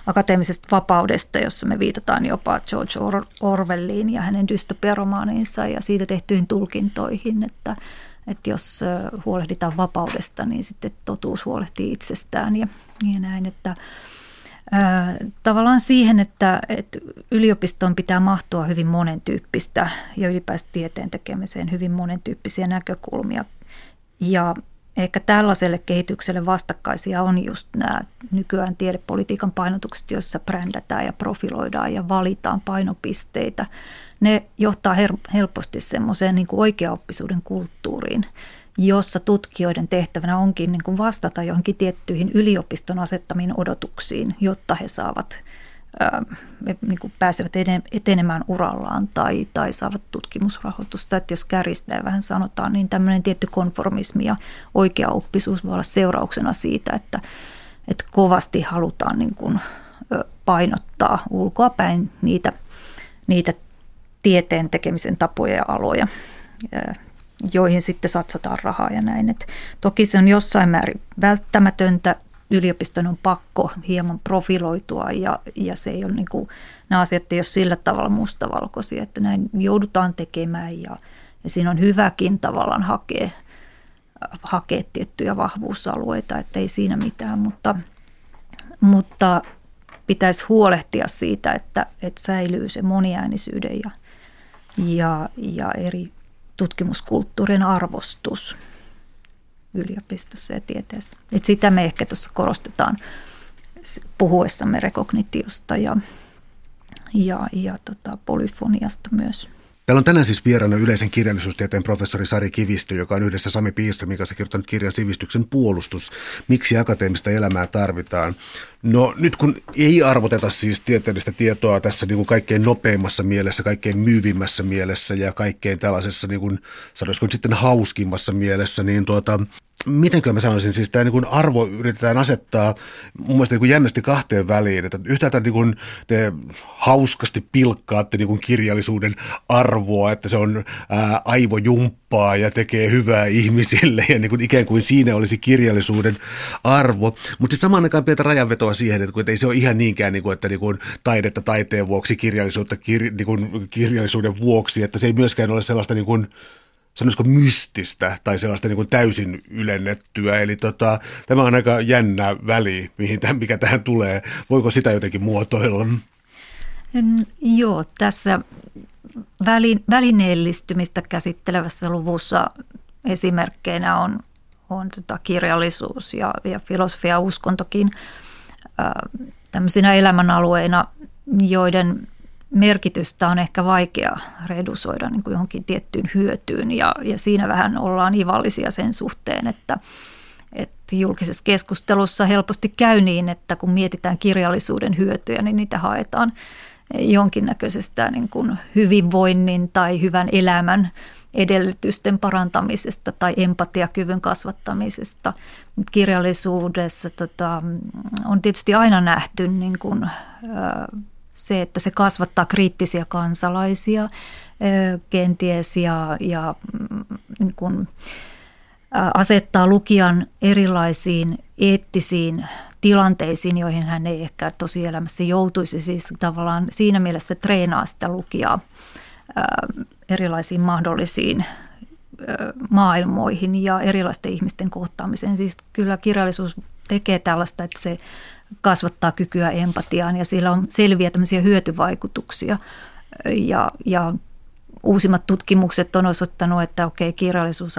akateemisesta vapaudesta, jossa me viitataan jopa George Orwelliin ja hänen dystopiaromaaniinsa ja siitä tehtyihin tulkintoihin, että, että jos huolehditaan vapaudesta, niin sitten totuus huolehtii itsestään ja, ja näin, että tavallaan siihen, että, että yliopistoon pitää mahtua hyvin monentyyppistä ja ylipäätään tieteen tekemiseen hyvin monentyyppisiä näkökulmia. Ja ehkä tällaiselle kehitykselle vastakkaisia on just nämä nykyään tiedepolitiikan painotukset, joissa brändätään ja profiloidaan ja valitaan painopisteitä. Ne johtaa helposti semmoiseen niin kuin oikeaoppisuuden kulttuuriin – jossa tutkijoiden tehtävänä onkin niin kuin vastata johonkin tiettyihin yliopiston asettamiin odotuksiin, jotta he saavat niin kuin pääsevät etenemään urallaan tai, tai saavat tutkimusrahoitusta. Että jos kärjistää vähän sanotaan, niin tämmöinen tietty konformismi ja oikea oppisuus voi olla seurauksena siitä, että, että kovasti halutaan niin kuin painottaa ulkoapäin niitä, niitä tieteen tekemisen tapoja ja aloja joihin sitten satsataan rahaa ja näin. Et toki se on jossain määrin välttämätöntä, yliopiston on pakko hieman profiloitua ja, ja se ei ole niin kuin, nämä asiat ei ole sillä tavalla mustavalkoisia, että näin joudutaan tekemään ja, ja siinä on hyväkin tavallaan hakea, hakea tiettyjä vahvuusalueita, että ei siinä mitään, mutta, mutta pitäisi huolehtia siitä, että, että säilyy se moniäänisyyden ja, ja, ja eri tutkimuskulttuurin arvostus yliopistossa ja tieteessä. Et sitä me ehkä tuossa korostetaan puhuessamme rekognitiosta ja, ja, ja tota, polyfoniasta myös. Täällä on tänään siis vieraana yleisen kirjallisuustieteen professori Sari Kivistö, joka on yhdessä Sami Piiströmin kanssa kirjoittanut kirjan Sivistyksen puolustus, miksi akateemista elämää tarvitaan. No nyt kun ei arvoteta siis tieteellistä tietoa tässä niin kuin kaikkein nopeimmassa mielessä, kaikkein myyvimmässä mielessä ja kaikkein tällaisessa, niin kuin, sanoisiko sitten hauskimmassa mielessä, niin tuota, mitenkö mä sanoisin, siis tämä niin arvo yritetään asettaa mun mielestä niin jännästi kahteen väliin. Että yhtäältä niin kuin te hauskasti pilkkaatte niin kuin kirjallisuuden arvoa, että se on ää, aivojumppaa ja tekee hyvää ihmisille ja niin kuin ikään kuin siinä olisi kirjallisuuden arvo. Mutta sitten samaan aikaan pidetään rajanvetoa siihen, että, että ei se ole ihan niinkään, niin kuin, että niin kuin taidetta taiteen vuoksi, kirjallisuutta kir, niin kuin kirjallisuuden vuoksi, että se ei myöskään ole sellaista niin kuin, sanoisiko mystistä tai sellaista niin kuin täysin ylennettyä. Eli tota, tämä on aika jännä väli, mihin tämän, mikä tähän tulee. Voiko sitä jotenkin muotoilla? Joo, tässä väli, välineellistymistä käsittelevässä luvussa esimerkkeinä on, on tota kirjallisuus ja, ja filosofia ja uskontokin äh, tämmöisinä elämänalueina, joiden merkitystä on ehkä vaikea redusoida niin kuin johonkin tiettyyn hyötyyn ja, ja siinä vähän ollaan ivallisia sen suhteen, että, että julkisessa keskustelussa helposti käy niin, että kun mietitään kirjallisuuden hyötyjä, niin niitä haetaan jonkinnäköisestä niin kuin hyvinvoinnin tai hyvän elämän edellytysten parantamisesta tai empatiakyvyn kasvattamisesta. Kirjallisuudessa tota, on tietysti aina nähty niin kuin, se, että se kasvattaa kriittisiä kansalaisia kenties ja, ja mm, niin kuin, asettaa lukijan erilaisiin eettisiin tilanteisiin, joihin hän ei ehkä tosielämässä joutuisi. Siis tavallaan siinä mielessä treenaa sitä lukijaa erilaisiin mahdollisiin maailmoihin ja erilaisten ihmisten kohtaamiseen. Siis kyllä kirjallisuus tekee tällaista, että se kasvattaa kykyä empatiaan ja sillä on selviä tämmöisiä hyötyvaikutuksia. Ja, ja uusimmat tutkimukset on osoittanut, että okei, kirjallisuus,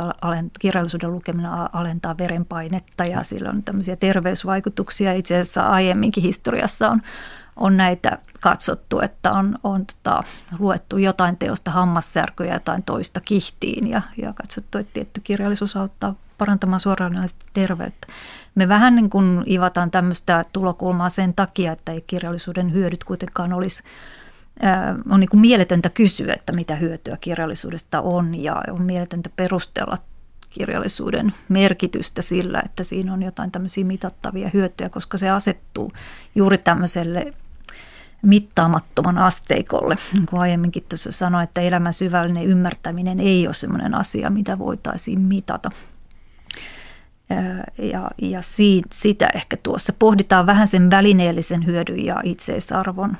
kirjallisuuden lukeminen alentaa verenpainetta ja sillä on tämmöisiä terveysvaikutuksia. Itse asiassa aiemminkin historiassa on, on näitä katsottu, että on, on tota, luettu jotain teosta hammassärkyä jotain toista kihtiin ja, ja katsottu, että tietty kirjallisuus auttaa parantamaan suoraan terveyttä. Me vähän niin kuin ivataan tämmöistä tulokulmaa sen takia, että ei kirjallisuuden hyödyt kuitenkaan olisi on niin kuin mieletöntä kysyä, että mitä hyötyä kirjallisuudesta on ja on mieletöntä perustella kirjallisuuden merkitystä sillä, että siinä on jotain tämmöisiä mitattavia hyötyjä, koska se asettuu juuri tämmöiselle mittaamattoman asteikolle. Niin kuin aiemminkin tuossa sanoin, että elämän syvällinen ymmärtäminen ei ole sellainen asia, mitä voitaisiin mitata. Ja, ja siitä, sitä ehkä tuossa pohditaan vähän sen välineellisen hyödyn ja itseisarvon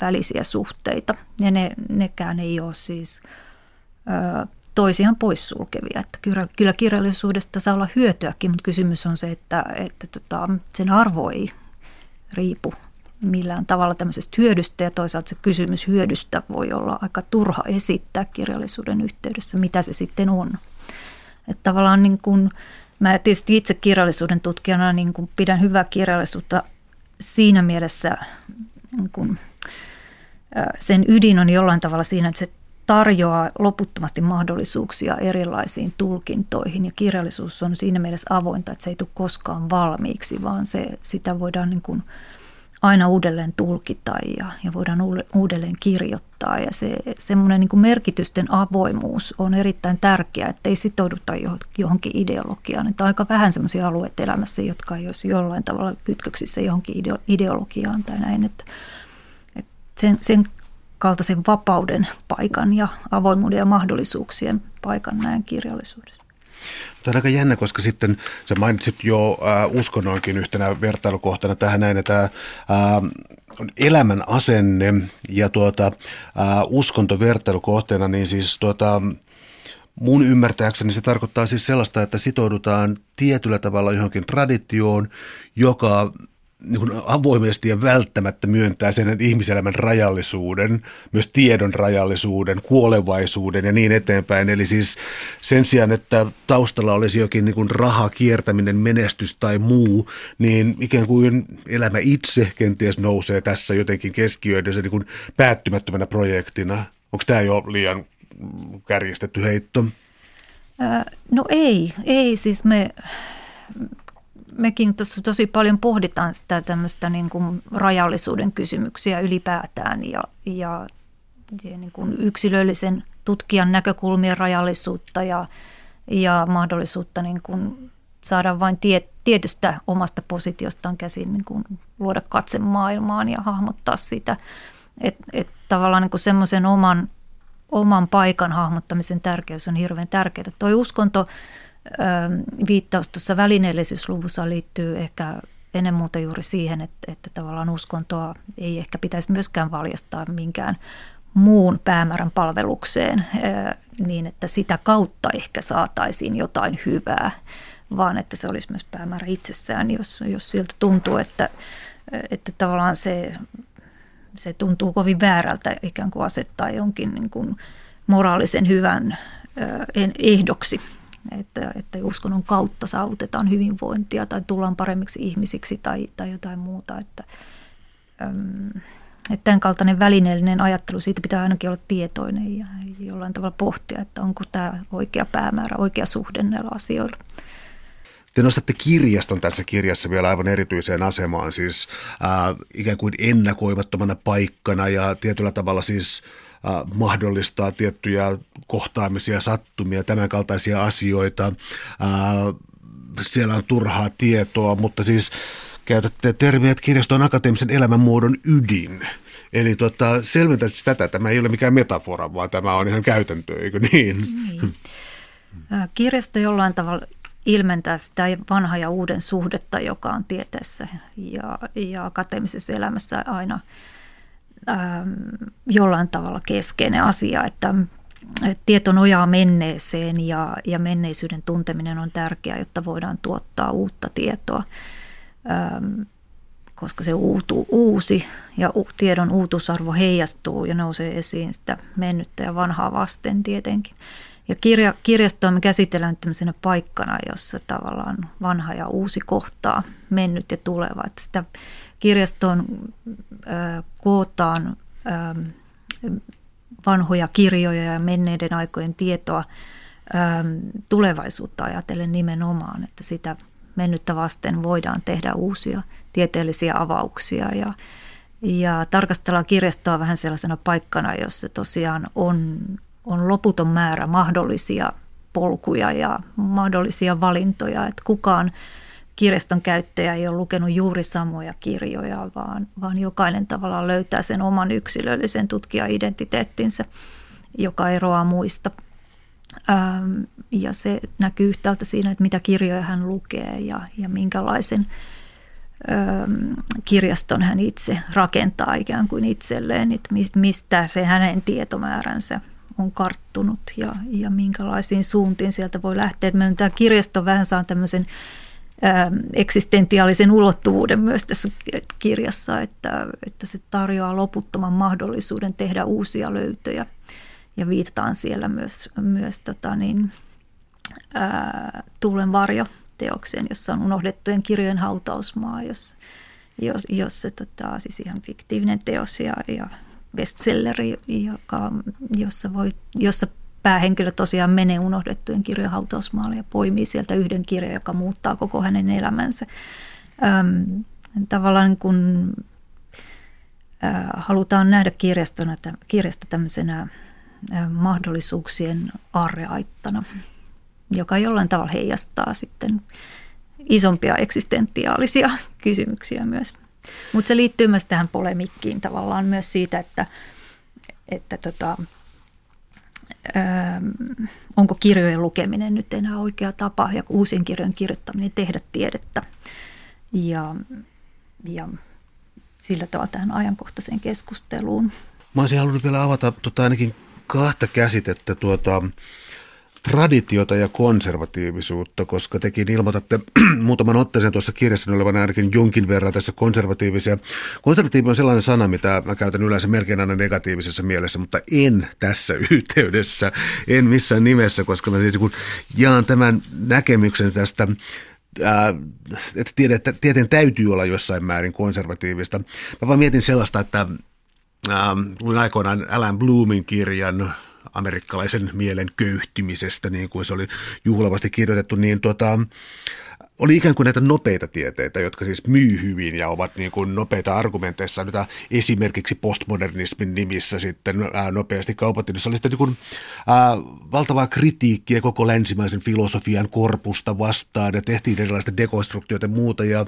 välisiä suhteita. Ja ne, nekään ei ole siis ö, toisiaan poissulkevia. Että kyllä, kyllä kirjallisuudesta saa olla hyötyäkin, mutta kysymys on se, että, että tota, sen arvo ei riipu millään tavalla tämmöisestä hyödystä ja toisaalta se kysymys hyödystä voi olla aika turha esittää kirjallisuuden yhteydessä, mitä se sitten on. Että tavallaan niin kuin, mä tietysti itse kirjallisuuden tutkijana niin kuin pidän hyvää kirjallisuutta siinä mielessä niin kuin, sen ydin on jollain tavalla siinä, että se tarjoaa loputtomasti mahdollisuuksia erilaisiin tulkintoihin. Ja kirjallisuus on siinä mielessä avointa, että se ei tule koskaan valmiiksi, vaan se, sitä voidaan niin kuin aina uudelleen tulkita ja, ja voidaan uudelleen kirjoittaa ja se semmoinen niin merkitysten avoimuus on erittäin tärkeää, että ei sitouduta johonkin ideologiaan. Että on aika vähän sellaisia alueita elämässä, jotka ei olisi jollain tavalla kytköksissä johonkin ideologiaan tai näin, että sen, sen kaltaisen vapauden paikan ja avoimuuden ja mahdollisuuksien paikan näen kirjallisuudessa. Tämä on aika jännä, koska sitten sä mainitsit jo äh, uskonnonkin yhtenä vertailukohtana tähän näin, että äh, elämän asenne ja tuota, äh, uskonto vertailukohteena, niin siis tuota, mun ymmärtääkseni se tarkoittaa siis sellaista, että sitoudutaan tietyllä tavalla johonkin traditioon, joka niin kuin avoimesti ja välttämättä myöntää sen ihmiselämän rajallisuuden, myös tiedon rajallisuuden, kuolevaisuuden ja niin eteenpäin. Eli siis sen sijaan, että taustalla olisi jokin niin raha, kiertäminen, menestys tai muu, niin ikään kuin elämä itse kenties nousee tässä jotenkin keskiöiden niin kuin päättymättömänä projektina. Onko tämä jo liian kärjestetty heitto? No ei, ei. Siis me mekin tosi, tosi paljon pohditaan sitä tämmöistä niin kuin rajallisuuden kysymyksiä ylipäätään ja, ja niin kuin yksilöllisen tutkijan näkökulmien rajallisuutta ja, ja mahdollisuutta niin kuin saada vain tie, tietystä omasta positiostaan käsin niin kuin luoda katse maailmaan ja hahmottaa sitä. Että et tavallaan niin semmoisen oman, oman paikan hahmottamisen tärkeys on hirveän tärkeää. Tuo uskonto viittaus tuossa välineellisyysluvussa liittyy ehkä ennen muuta juuri siihen, että, että tavallaan uskontoa ei ehkä pitäisi myöskään valjastaa minkään muun päämäärän palvelukseen niin, että sitä kautta ehkä saataisiin jotain hyvää, vaan että se olisi myös päämäärä itsessään, jos, jos siltä tuntuu, että, että tavallaan se, se tuntuu kovin väärältä ikään kuin asettaa jonkin niin kuin moraalisen hyvän ehdoksi että, että uskonnon kautta saavutetaan hyvinvointia tai tullaan paremmiksi ihmisiksi tai, tai jotain muuta. Että, että tämän kaltainen välineellinen ajattelu, siitä pitää ainakin olla tietoinen ja jollain tavalla pohtia, että onko tämä oikea päämäärä, oikea suhde näillä asioilla. Te nostatte kirjaston tässä kirjassa vielä aivan erityiseen asemaan, siis äh, ikään kuin ennakoimattomana paikkana ja tietyllä tavalla siis mahdollistaa tiettyjä kohtaamisia, sattumia, tämän kaltaisia asioita. Äh, siellä on turhaa tietoa, mutta siis käytätte termiä, että kirjasto on akateemisen elämänmuodon ydin. Eli tota, selventäisi tätä, tämä ei ole mikään metafora, vaan tämä on ihan käytäntö, eikö niin? niin. Kirjasto jollain tavalla ilmentää sitä vanha ja uuden suhdetta, joka on tieteessä ja, ja akateemisessa elämässä aina jollain tavalla keskeinen asia, että, että tieto nojaa menneeseen ja, ja menneisyyden tunteminen on tärkeää, jotta voidaan tuottaa uutta tietoa. Ähm, koska se uutu, uusi ja tiedon uutusarvo heijastuu ja nousee esiin sitä mennyttä ja vanhaa vasten tietenkin. Ja kirja, kirjastoa me käsitellään tämmöisenä paikkana, jossa tavallaan vanha ja uusi kohtaa mennyt ja tuleva. Että sitä kirjastoon kootaan vanhoja kirjoja ja menneiden aikojen tietoa tulevaisuutta ajatellen nimenomaan, että sitä mennyttä vasten voidaan tehdä uusia tieteellisiä avauksia ja, ja tarkastellaan kirjastoa vähän sellaisena paikkana, jossa tosiaan on on loputon määrä mahdollisia polkuja ja mahdollisia valintoja, että kukaan kirjaston käyttäjä ei ole lukenut juuri samoja kirjoja, vaan, vaan jokainen tavallaan löytää sen oman yksilöllisen tutkijaidentiteettinsä, joka eroaa muista. Ähm, ja se näkyy yhtäältä siinä, että mitä kirjoja hän lukee ja, ja minkälaisen ähm, kirjaston hän itse rakentaa ikään kuin itselleen, että mistä se hänen tietomääränsä on karttunut ja, ja minkälaisiin suuntiin sieltä voi lähteä. Meillä tämä kirjasto vähän saa tämmöisen eksistentiaalisen ulottuvuuden myös tässä kirjassa, että, että se tarjoaa loputtoman mahdollisuuden tehdä uusia löytöjä. Ja viitataan siellä myös, myös tota niin, ää, Tuulen varjo teokseen, jossa on unohdettujen kirjojen hautausmaa, jossa, jos, jos se tota, siis ihan fiktiivinen teos ja, ja bestselleri, joka, jossa, voi, jossa päähenkilö tosiaan menee unohdettujen kirjojen hautausmaalle ja poimii sieltä yhden kirjan, joka muuttaa koko hänen elämänsä. Öm, tavallaan kun äh, halutaan nähdä kirjastona, kirjasto tämmöisenä äh, mahdollisuuksien aarreaittana, joka jollain tavalla heijastaa sitten isompia eksistentiaalisia kysymyksiä myös. Mutta se liittyy myös tähän polemikkiin tavallaan myös siitä, että, että tota, onko kirjojen lukeminen nyt enää oikea tapa ja uusien kirjojen kirjoittaminen tehdä tiedettä. Ja, ja sillä tavalla tähän ajankohtaiseen keskusteluun. Mä olisin halunnut vielä avata tota ainakin kahta käsitettä. Tuota, traditiota ja konservatiivisuutta, koska tekin ilmoitatte muutaman otteeseen tuossa kirjassa olevan ainakin jonkin verran tässä konservatiivisia. Konservatiivi on sellainen sana, mitä mä käytän yleensä melkein aina negatiivisessa mielessä, mutta en tässä yhteydessä, en missään nimessä, koska mä siis kun jaan tämän näkemyksen tästä että tieteen täytyy olla jossain määrin konservatiivista. Mä vaan mietin sellaista, että luin aikoinaan Alan Bloomin kirjan amerikkalaisen mielen köyhtymisestä, niin kuin se oli juhlavasti kirjoitettu, niin tota, oli ikään kuin näitä nopeita tieteitä, jotka siis myy hyvin ja ovat niin kuin nopeita argumenteissa, nyt esimerkiksi postmodernismin nimissä sitten ää, nopeasti kaupattiin. Se oli sitten niin kuin, ää, valtavaa kritiikkiä koko länsimaisen filosofian korpusta vastaan ja tehtiin erilaista dekonstruktioita ja muuta. Ja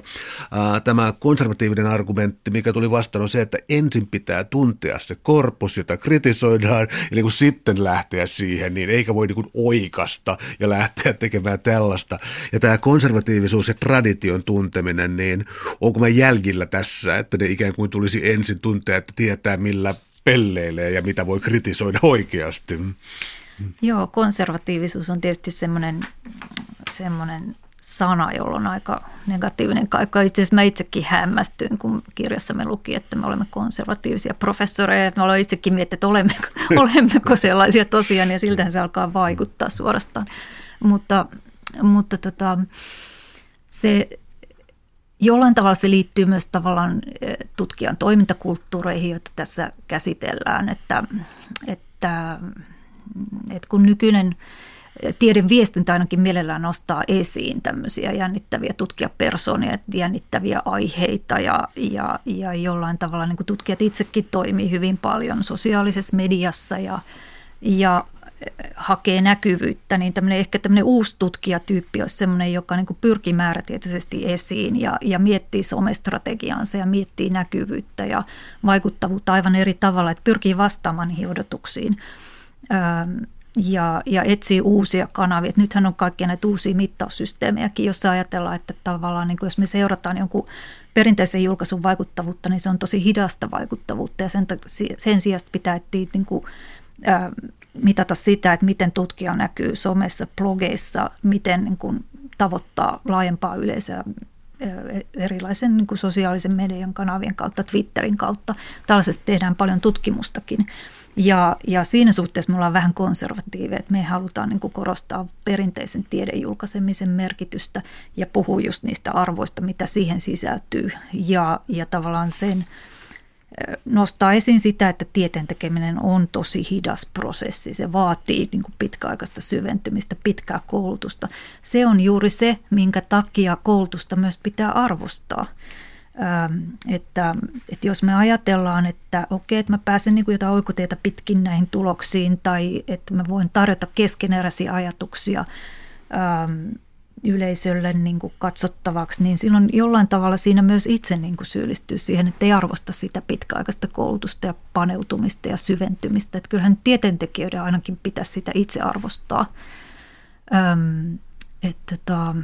ää, tämä konservatiivinen argumentti, mikä tuli vastaan, on se, että ensin pitää tuntea se korpus, jota kritisoidaan, ja niin kuin sitten lähteä siihen, niin eikä voi niin kuin oikasta ja lähteä tekemään tällaista. Ja tämä konservatiivinen positiivisuus ja tradition tunteminen, niin onko mä jäljillä tässä, että ne ikään kuin tulisi ensin tuntea, että tietää millä pelleilee ja mitä voi kritisoida oikeasti? Joo, konservatiivisuus on tietysti semmoinen, semmoinen sana, jolla on aika negatiivinen kaikka. Itse asiassa mä itsekin hämmästyin, kun kirjassa me luki, että me olemme konservatiivisia professoreja. Mä olen itsekin miettinyt, että olemmeko, olemmeko sellaisia tosiaan, ja siltähän se alkaa vaikuttaa suorastaan. Mutta, mutta tota, se jollain tavalla se liittyy myös tavallaan eh, tutkijan toimintakulttuureihin, joita tässä käsitellään, että, että, että kun nykyinen tieden viestintä ainakin mielellään nostaa esiin tämmöisiä jännittäviä tutkijapersonia, jännittäviä aiheita ja, ja, ja jollain tavalla niin tutkijat itsekin toimii hyvin paljon sosiaalisessa mediassa ja, ja hakee näkyvyyttä, niin tämmöinen, ehkä tämmöinen uusi tutkijatyyppi olisi semmoinen, joka niin pyrkii määrätietoisesti esiin ja, ja miettii somestrategiaansa ja miettii näkyvyyttä ja vaikuttavuutta aivan eri tavalla, että pyrkii vastaamaan niihin odotuksiin ähm, ja, ja etsii uusia kanavia. Et nythän on kaikkia näitä uusia mittaussysteemejäkin, jossa ajatellaan, että tavallaan niin jos me seurataan jonkun perinteisen julkaisun vaikuttavuutta, niin se on tosi hidasta vaikuttavuutta ja sen, sen sijaan pitää etsiä niin kuin mitata sitä, että miten tutkija näkyy somessa, blogeissa, miten niin kuin tavoittaa laajempaa yleisöä erilaisen niin kuin sosiaalisen median kanavien kautta, Twitterin kautta. Tällaisesta tehdään paljon tutkimustakin. Ja, ja siinä suhteessa me ollaan vähän konservatiiveja, että me halutaan niin kuin korostaa perinteisen tiedejulkaisemisen merkitystä ja puhua just niistä arvoista, mitä siihen sisältyy. Ja, ja tavallaan sen nostaa esiin sitä, että tieteen tekeminen on tosi hidas prosessi. Se vaatii niin kuin pitkäaikaista syventymistä, pitkää koulutusta. Se on juuri se, minkä takia koulutusta myös pitää arvostaa. Että, että jos me ajatellaan, että okei, että mä pääsen niin kuin jotain oikotietä pitkin näihin tuloksiin tai että mä voin tarjota keskeneräisiä ajatuksia yleisölle niin kuin katsottavaksi, niin silloin jollain tavalla siinä myös itse niin kuin syyllistyy siihen, että ei arvosta sitä pitkäaikaista koulutusta ja paneutumista ja syventymistä. Että kyllähän tieteentekijöiden ainakin pitäisi sitä itse arvostaa. Öm, että tota,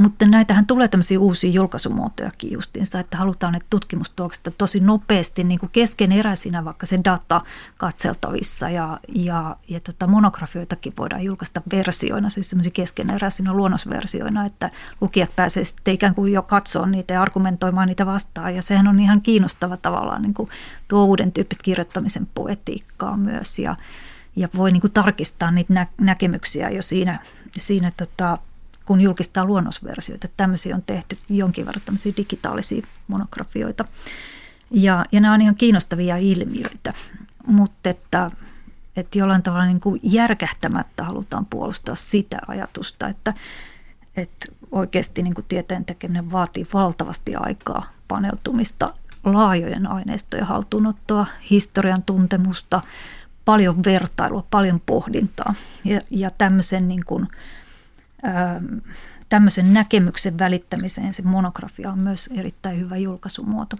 mutta näitähän tulee tämmöisiä uusia julkaisumuotojakin justiinsa, että halutaan, että tutkimustulokset tosi nopeasti niin kuin keskeneräisinä vaikka se data katseltavissa ja, ja, ja tota monografioitakin voidaan julkaista versioina, siis semmoisia keskeneräisinä luonnosversioina, että lukijat pääsevät sitten ikään kuin jo katsoa niitä ja argumentoimaan niitä vastaan. Ja sehän on ihan kiinnostava tavallaan niin kuin tuo uuden tyyppistä kirjoittamisen poetiikkaa myös ja, ja voi niin kuin tarkistaa niitä nä- näkemyksiä jo siinä, siinä tota, kun julkistaa luonnosversioita. Tämmöisiä on tehty jonkin verran tämmöisiä digitaalisia monografioita. Ja, ja nämä on ihan kiinnostavia ilmiöitä, mutta että, että jollain tavalla niin kuin järkähtämättä halutaan puolustaa sitä ajatusta, että, että oikeasti niin kuin tieteen tekeminen vaatii valtavasti aikaa paneutumista, laajojen aineistojen haltuunottoa, historian tuntemusta, paljon vertailua, paljon pohdintaa ja, ja tämmöisen niin kuin – tämmöisen näkemyksen välittämiseen se monografia on myös erittäin hyvä julkaisumuoto,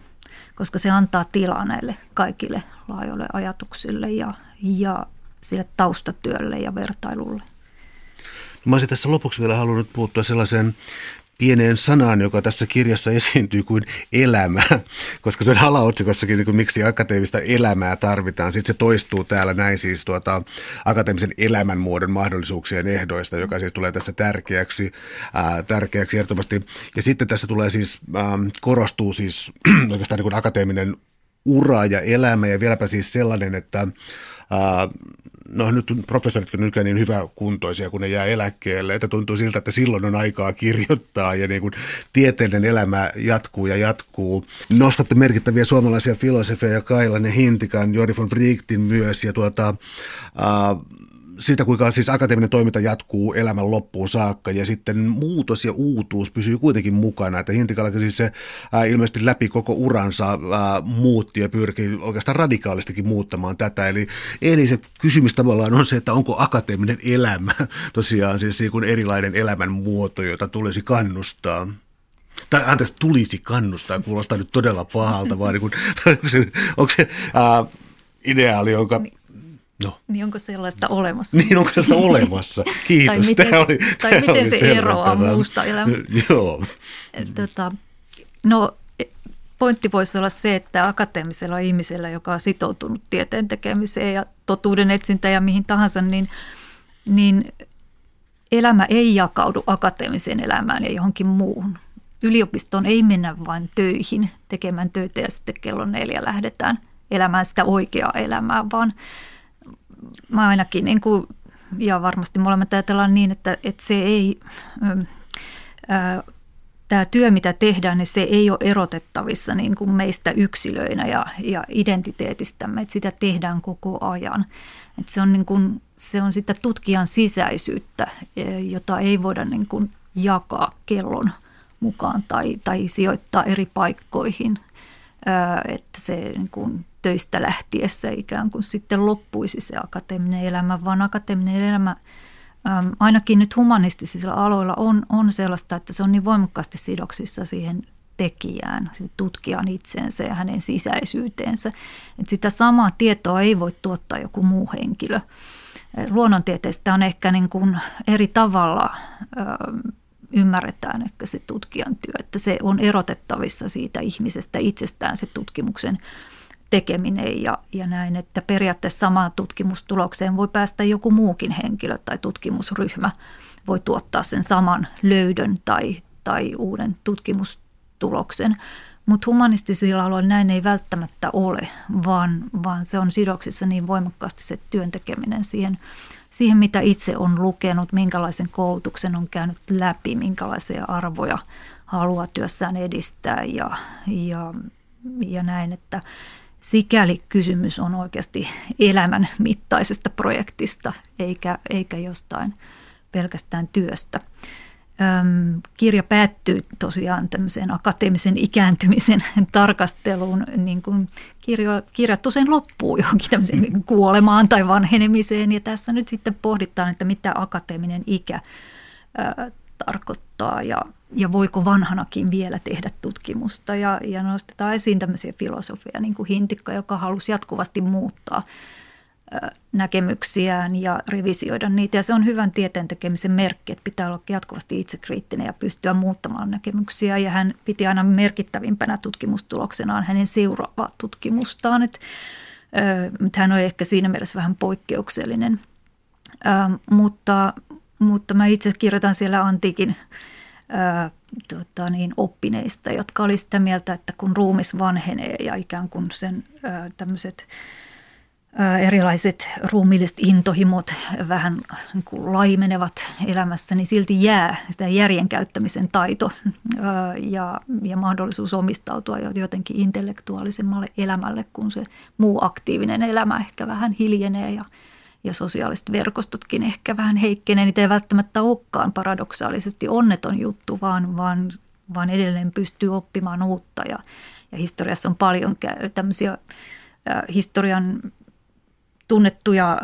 koska se antaa tilaa näille kaikille laajoille ajatuksille ja, ja sille taustatyölle ja vertailulle. Mä olisin tässä lopuksi vielä halunnut puuttua sellaiseen pieneen sanaan, joka tässä kirjassa esiintyy kuin elämä, koska se on alaotsikossakin, niin kuin miksi akateemista elämää tarvitaan. Sitten se toistuu täällä näin siis tuota, akateemisen elämänmuodon mahdollisuuksien ehdoista, joka siis tulee tässä tärkeäksi, ää, tärkeäksi ehdottomasti. Ja sitten tässä tulee siis, ää, korostuu siis oikeastaan niin kuin akateeminen ura ja elämä ja vieläpä siis sellainen, että no nyt professoritkin nykyään niin hyvä kuntoisia, kun ne jää eläkkeelle, että tuntuu siltä, että silloin on aikaa kirjoittaa ja niin kuin tieteellinen elämä jatkuu ja jatkuu. Nostatte merkittäviä suomalaisia filosofeja, Kailan Hintikan, Jori von Brichtin myös ja tuota, äh, siitä, kuinka siis akateeminen toiminta jatkuu elämän loppuun saakka ja sitten muutos ja uutuus pysyy kuitenkin mukana. Että Hintikalla siis se ää, ilmeisesti läpi koko uransa ää, muutti ja pyrkii oikeastaan radikaalistikin muuttamaan tätä. Eli, eli se kysymys tavallaan on se, että onko akateeminen elämä tosiaan siis niin kuin erilainen elämän muoto, jota tulisi kannustaa tai anteeksi, tulisi kannustaa, kuulostaa nyt todella pahalta, vaan niin kuin, onko se, onko se ää, ideaali, jonka niin. No. Niin onko sellaista olemassa? Niin onko sellaista olemassa? Kiitos. tai miten, oli, tai miten se eroaa muusta elämästä? Joo. Tota, no pointti voisi olla se, että akateemisella ihmisellä, joka on sitoutunut tieteen tekemiseen ja totuuden etsintä ja mihin tahansa, niin, niin elämä ei jakaudu akateemiseen elämään ja johonkin muuhun. Yliopistoon ei mennä vain töihin tekemään töitä ja sitten kello neljä lähdetään elämään sitä oikeaa elämää, vaan – mä ainakin, niin kuin, ja varmasti molemmat ajatellaan niin, että, että se ei, ää, tämä työ, mitä tehdään, niin se ei ole erotettavissa niin kuin meistä yksilöinä ja, ja identiteetistämme, että sitä tehdään koko ajan. Että se, on niin kuin, se on sitä tutkijan sisäisyyttä, e, jota ei voida niin kuin jakaa kellon mukaan tai, tai sijoittaa eri paikkoihin. Että se niin kuin töistä lähtiessä ikään kuin sitten loppuisi se akateeminen elämä, vaan akateeminen elämä äm, ainakin nyt humanistisilla aloilla on, on sellaista, että se on niin voimakkaasti sidoksissa siihen tekijään, tutkijan itseensä ja hänen sisäisyyteensä. Että sitä samaa tietoa ei voi tuottaa joku muu henkilö. Luonnontieteestä on ehkä niin kuin eri tavalla ö, ymmärretään ehkä se tutkijan työ, että se on erotettavissa siitä ihmisestä itsestään se tutkimuksen tekeminen ja, ja näin, että periaatteessa samaan tutkimustulokseen voi päästä joku muukin henkilö tai tutkimusryhmä voi tuottaa sen saman löydön tai, tai uuden tutkimustuloksen. Mutta humanistisilla aloilla näin ei välttämättä ole, vaan, vaan se on sidoksissa niin voimakkaasti se työntekeminen siihen, siihen, mitä itse on lukenut, minkälaisen koulutuksen on käynyt läpi, minkälaisia arvoja haluaa työssään edistää ja, ja, ja näin, että sikäli kysymys on oikeasti elämän mittaisesta projektista eikä, eikä jostain pelkästään työstä. Öm, kirja päättyy tosiaan tämmöiseen akateemisen ikääntymisen tarkasteluun. Niin kuin kirjo, kirjat usein loppuu johonkin tämmöiseen mm. kuolemaan tai vanhenemiseen. Ja tässä nyt sitten pohditaan, että mitä akateeminen ikä ö, tarkoittaa ja, ja voiko vanhanakin vielä tehdä tutkimusta. Ja, ja nostetaan esiin tämmöisiä filosofia, niin kuin Hintikka, joka halusi jatkuvasti muuttaa – näkemyksiään ja revisioida niitä. Ja se on hyvän tieteen tekemisen merkki, että pitää olla jatkuvasti itsekriittinen ja pystyä muuttamaan näkemyksiä. Ja hän piti aina merkittävimpänä tutkimustuloksenaan hänen seuraavaa tutkimustaan. Että, hän on ehkä siinä mielessä vähän poikkeuksellinen. mutta, mutta mä itse kirjoitan siellä antiikin tota niin, oppineista, jotka oli sitä mieltä, että kun ruumis vanhenee ja ikään kuin sen tämmöiset – erilaiset ruumiilliset intohimot vähän niin kuin laimenevat elämässä, niin silti jää sitä järjen käyttämisen taito ja, ja mahdollisuus omistautua jotenkin intellektuaalisemmalle elämälle, kun se muu aktiivinen elämä ehkä vähän hiljenee ja, ja sosiaaliset verkostotkin ehkä vähän heikkenee. Niitä ei välttämättä olekaan paradoksaalisesti onneton juttu, vaan, vaan, vaan edelleen pystyy oppimaan uutta ja, ja historiassa on paljon tämmöisiä historian tunnettuja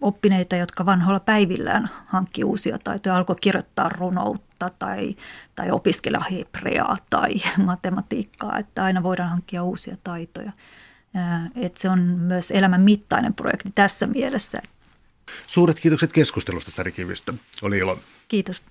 oppineita, jotka vanhoilla päivillään hankki uusia taitoja, alkoi kirjoittaa runoutta tai, tai opiskella hebreaa tai matematiikkaa, että aina voidaan hankkia uusia taitoja. Että se on myös elämän mittainen projekti tässä mielessä. Suuret kiitokset keskustelusta, Sari Kivistö. Oli ilo. Kiitos.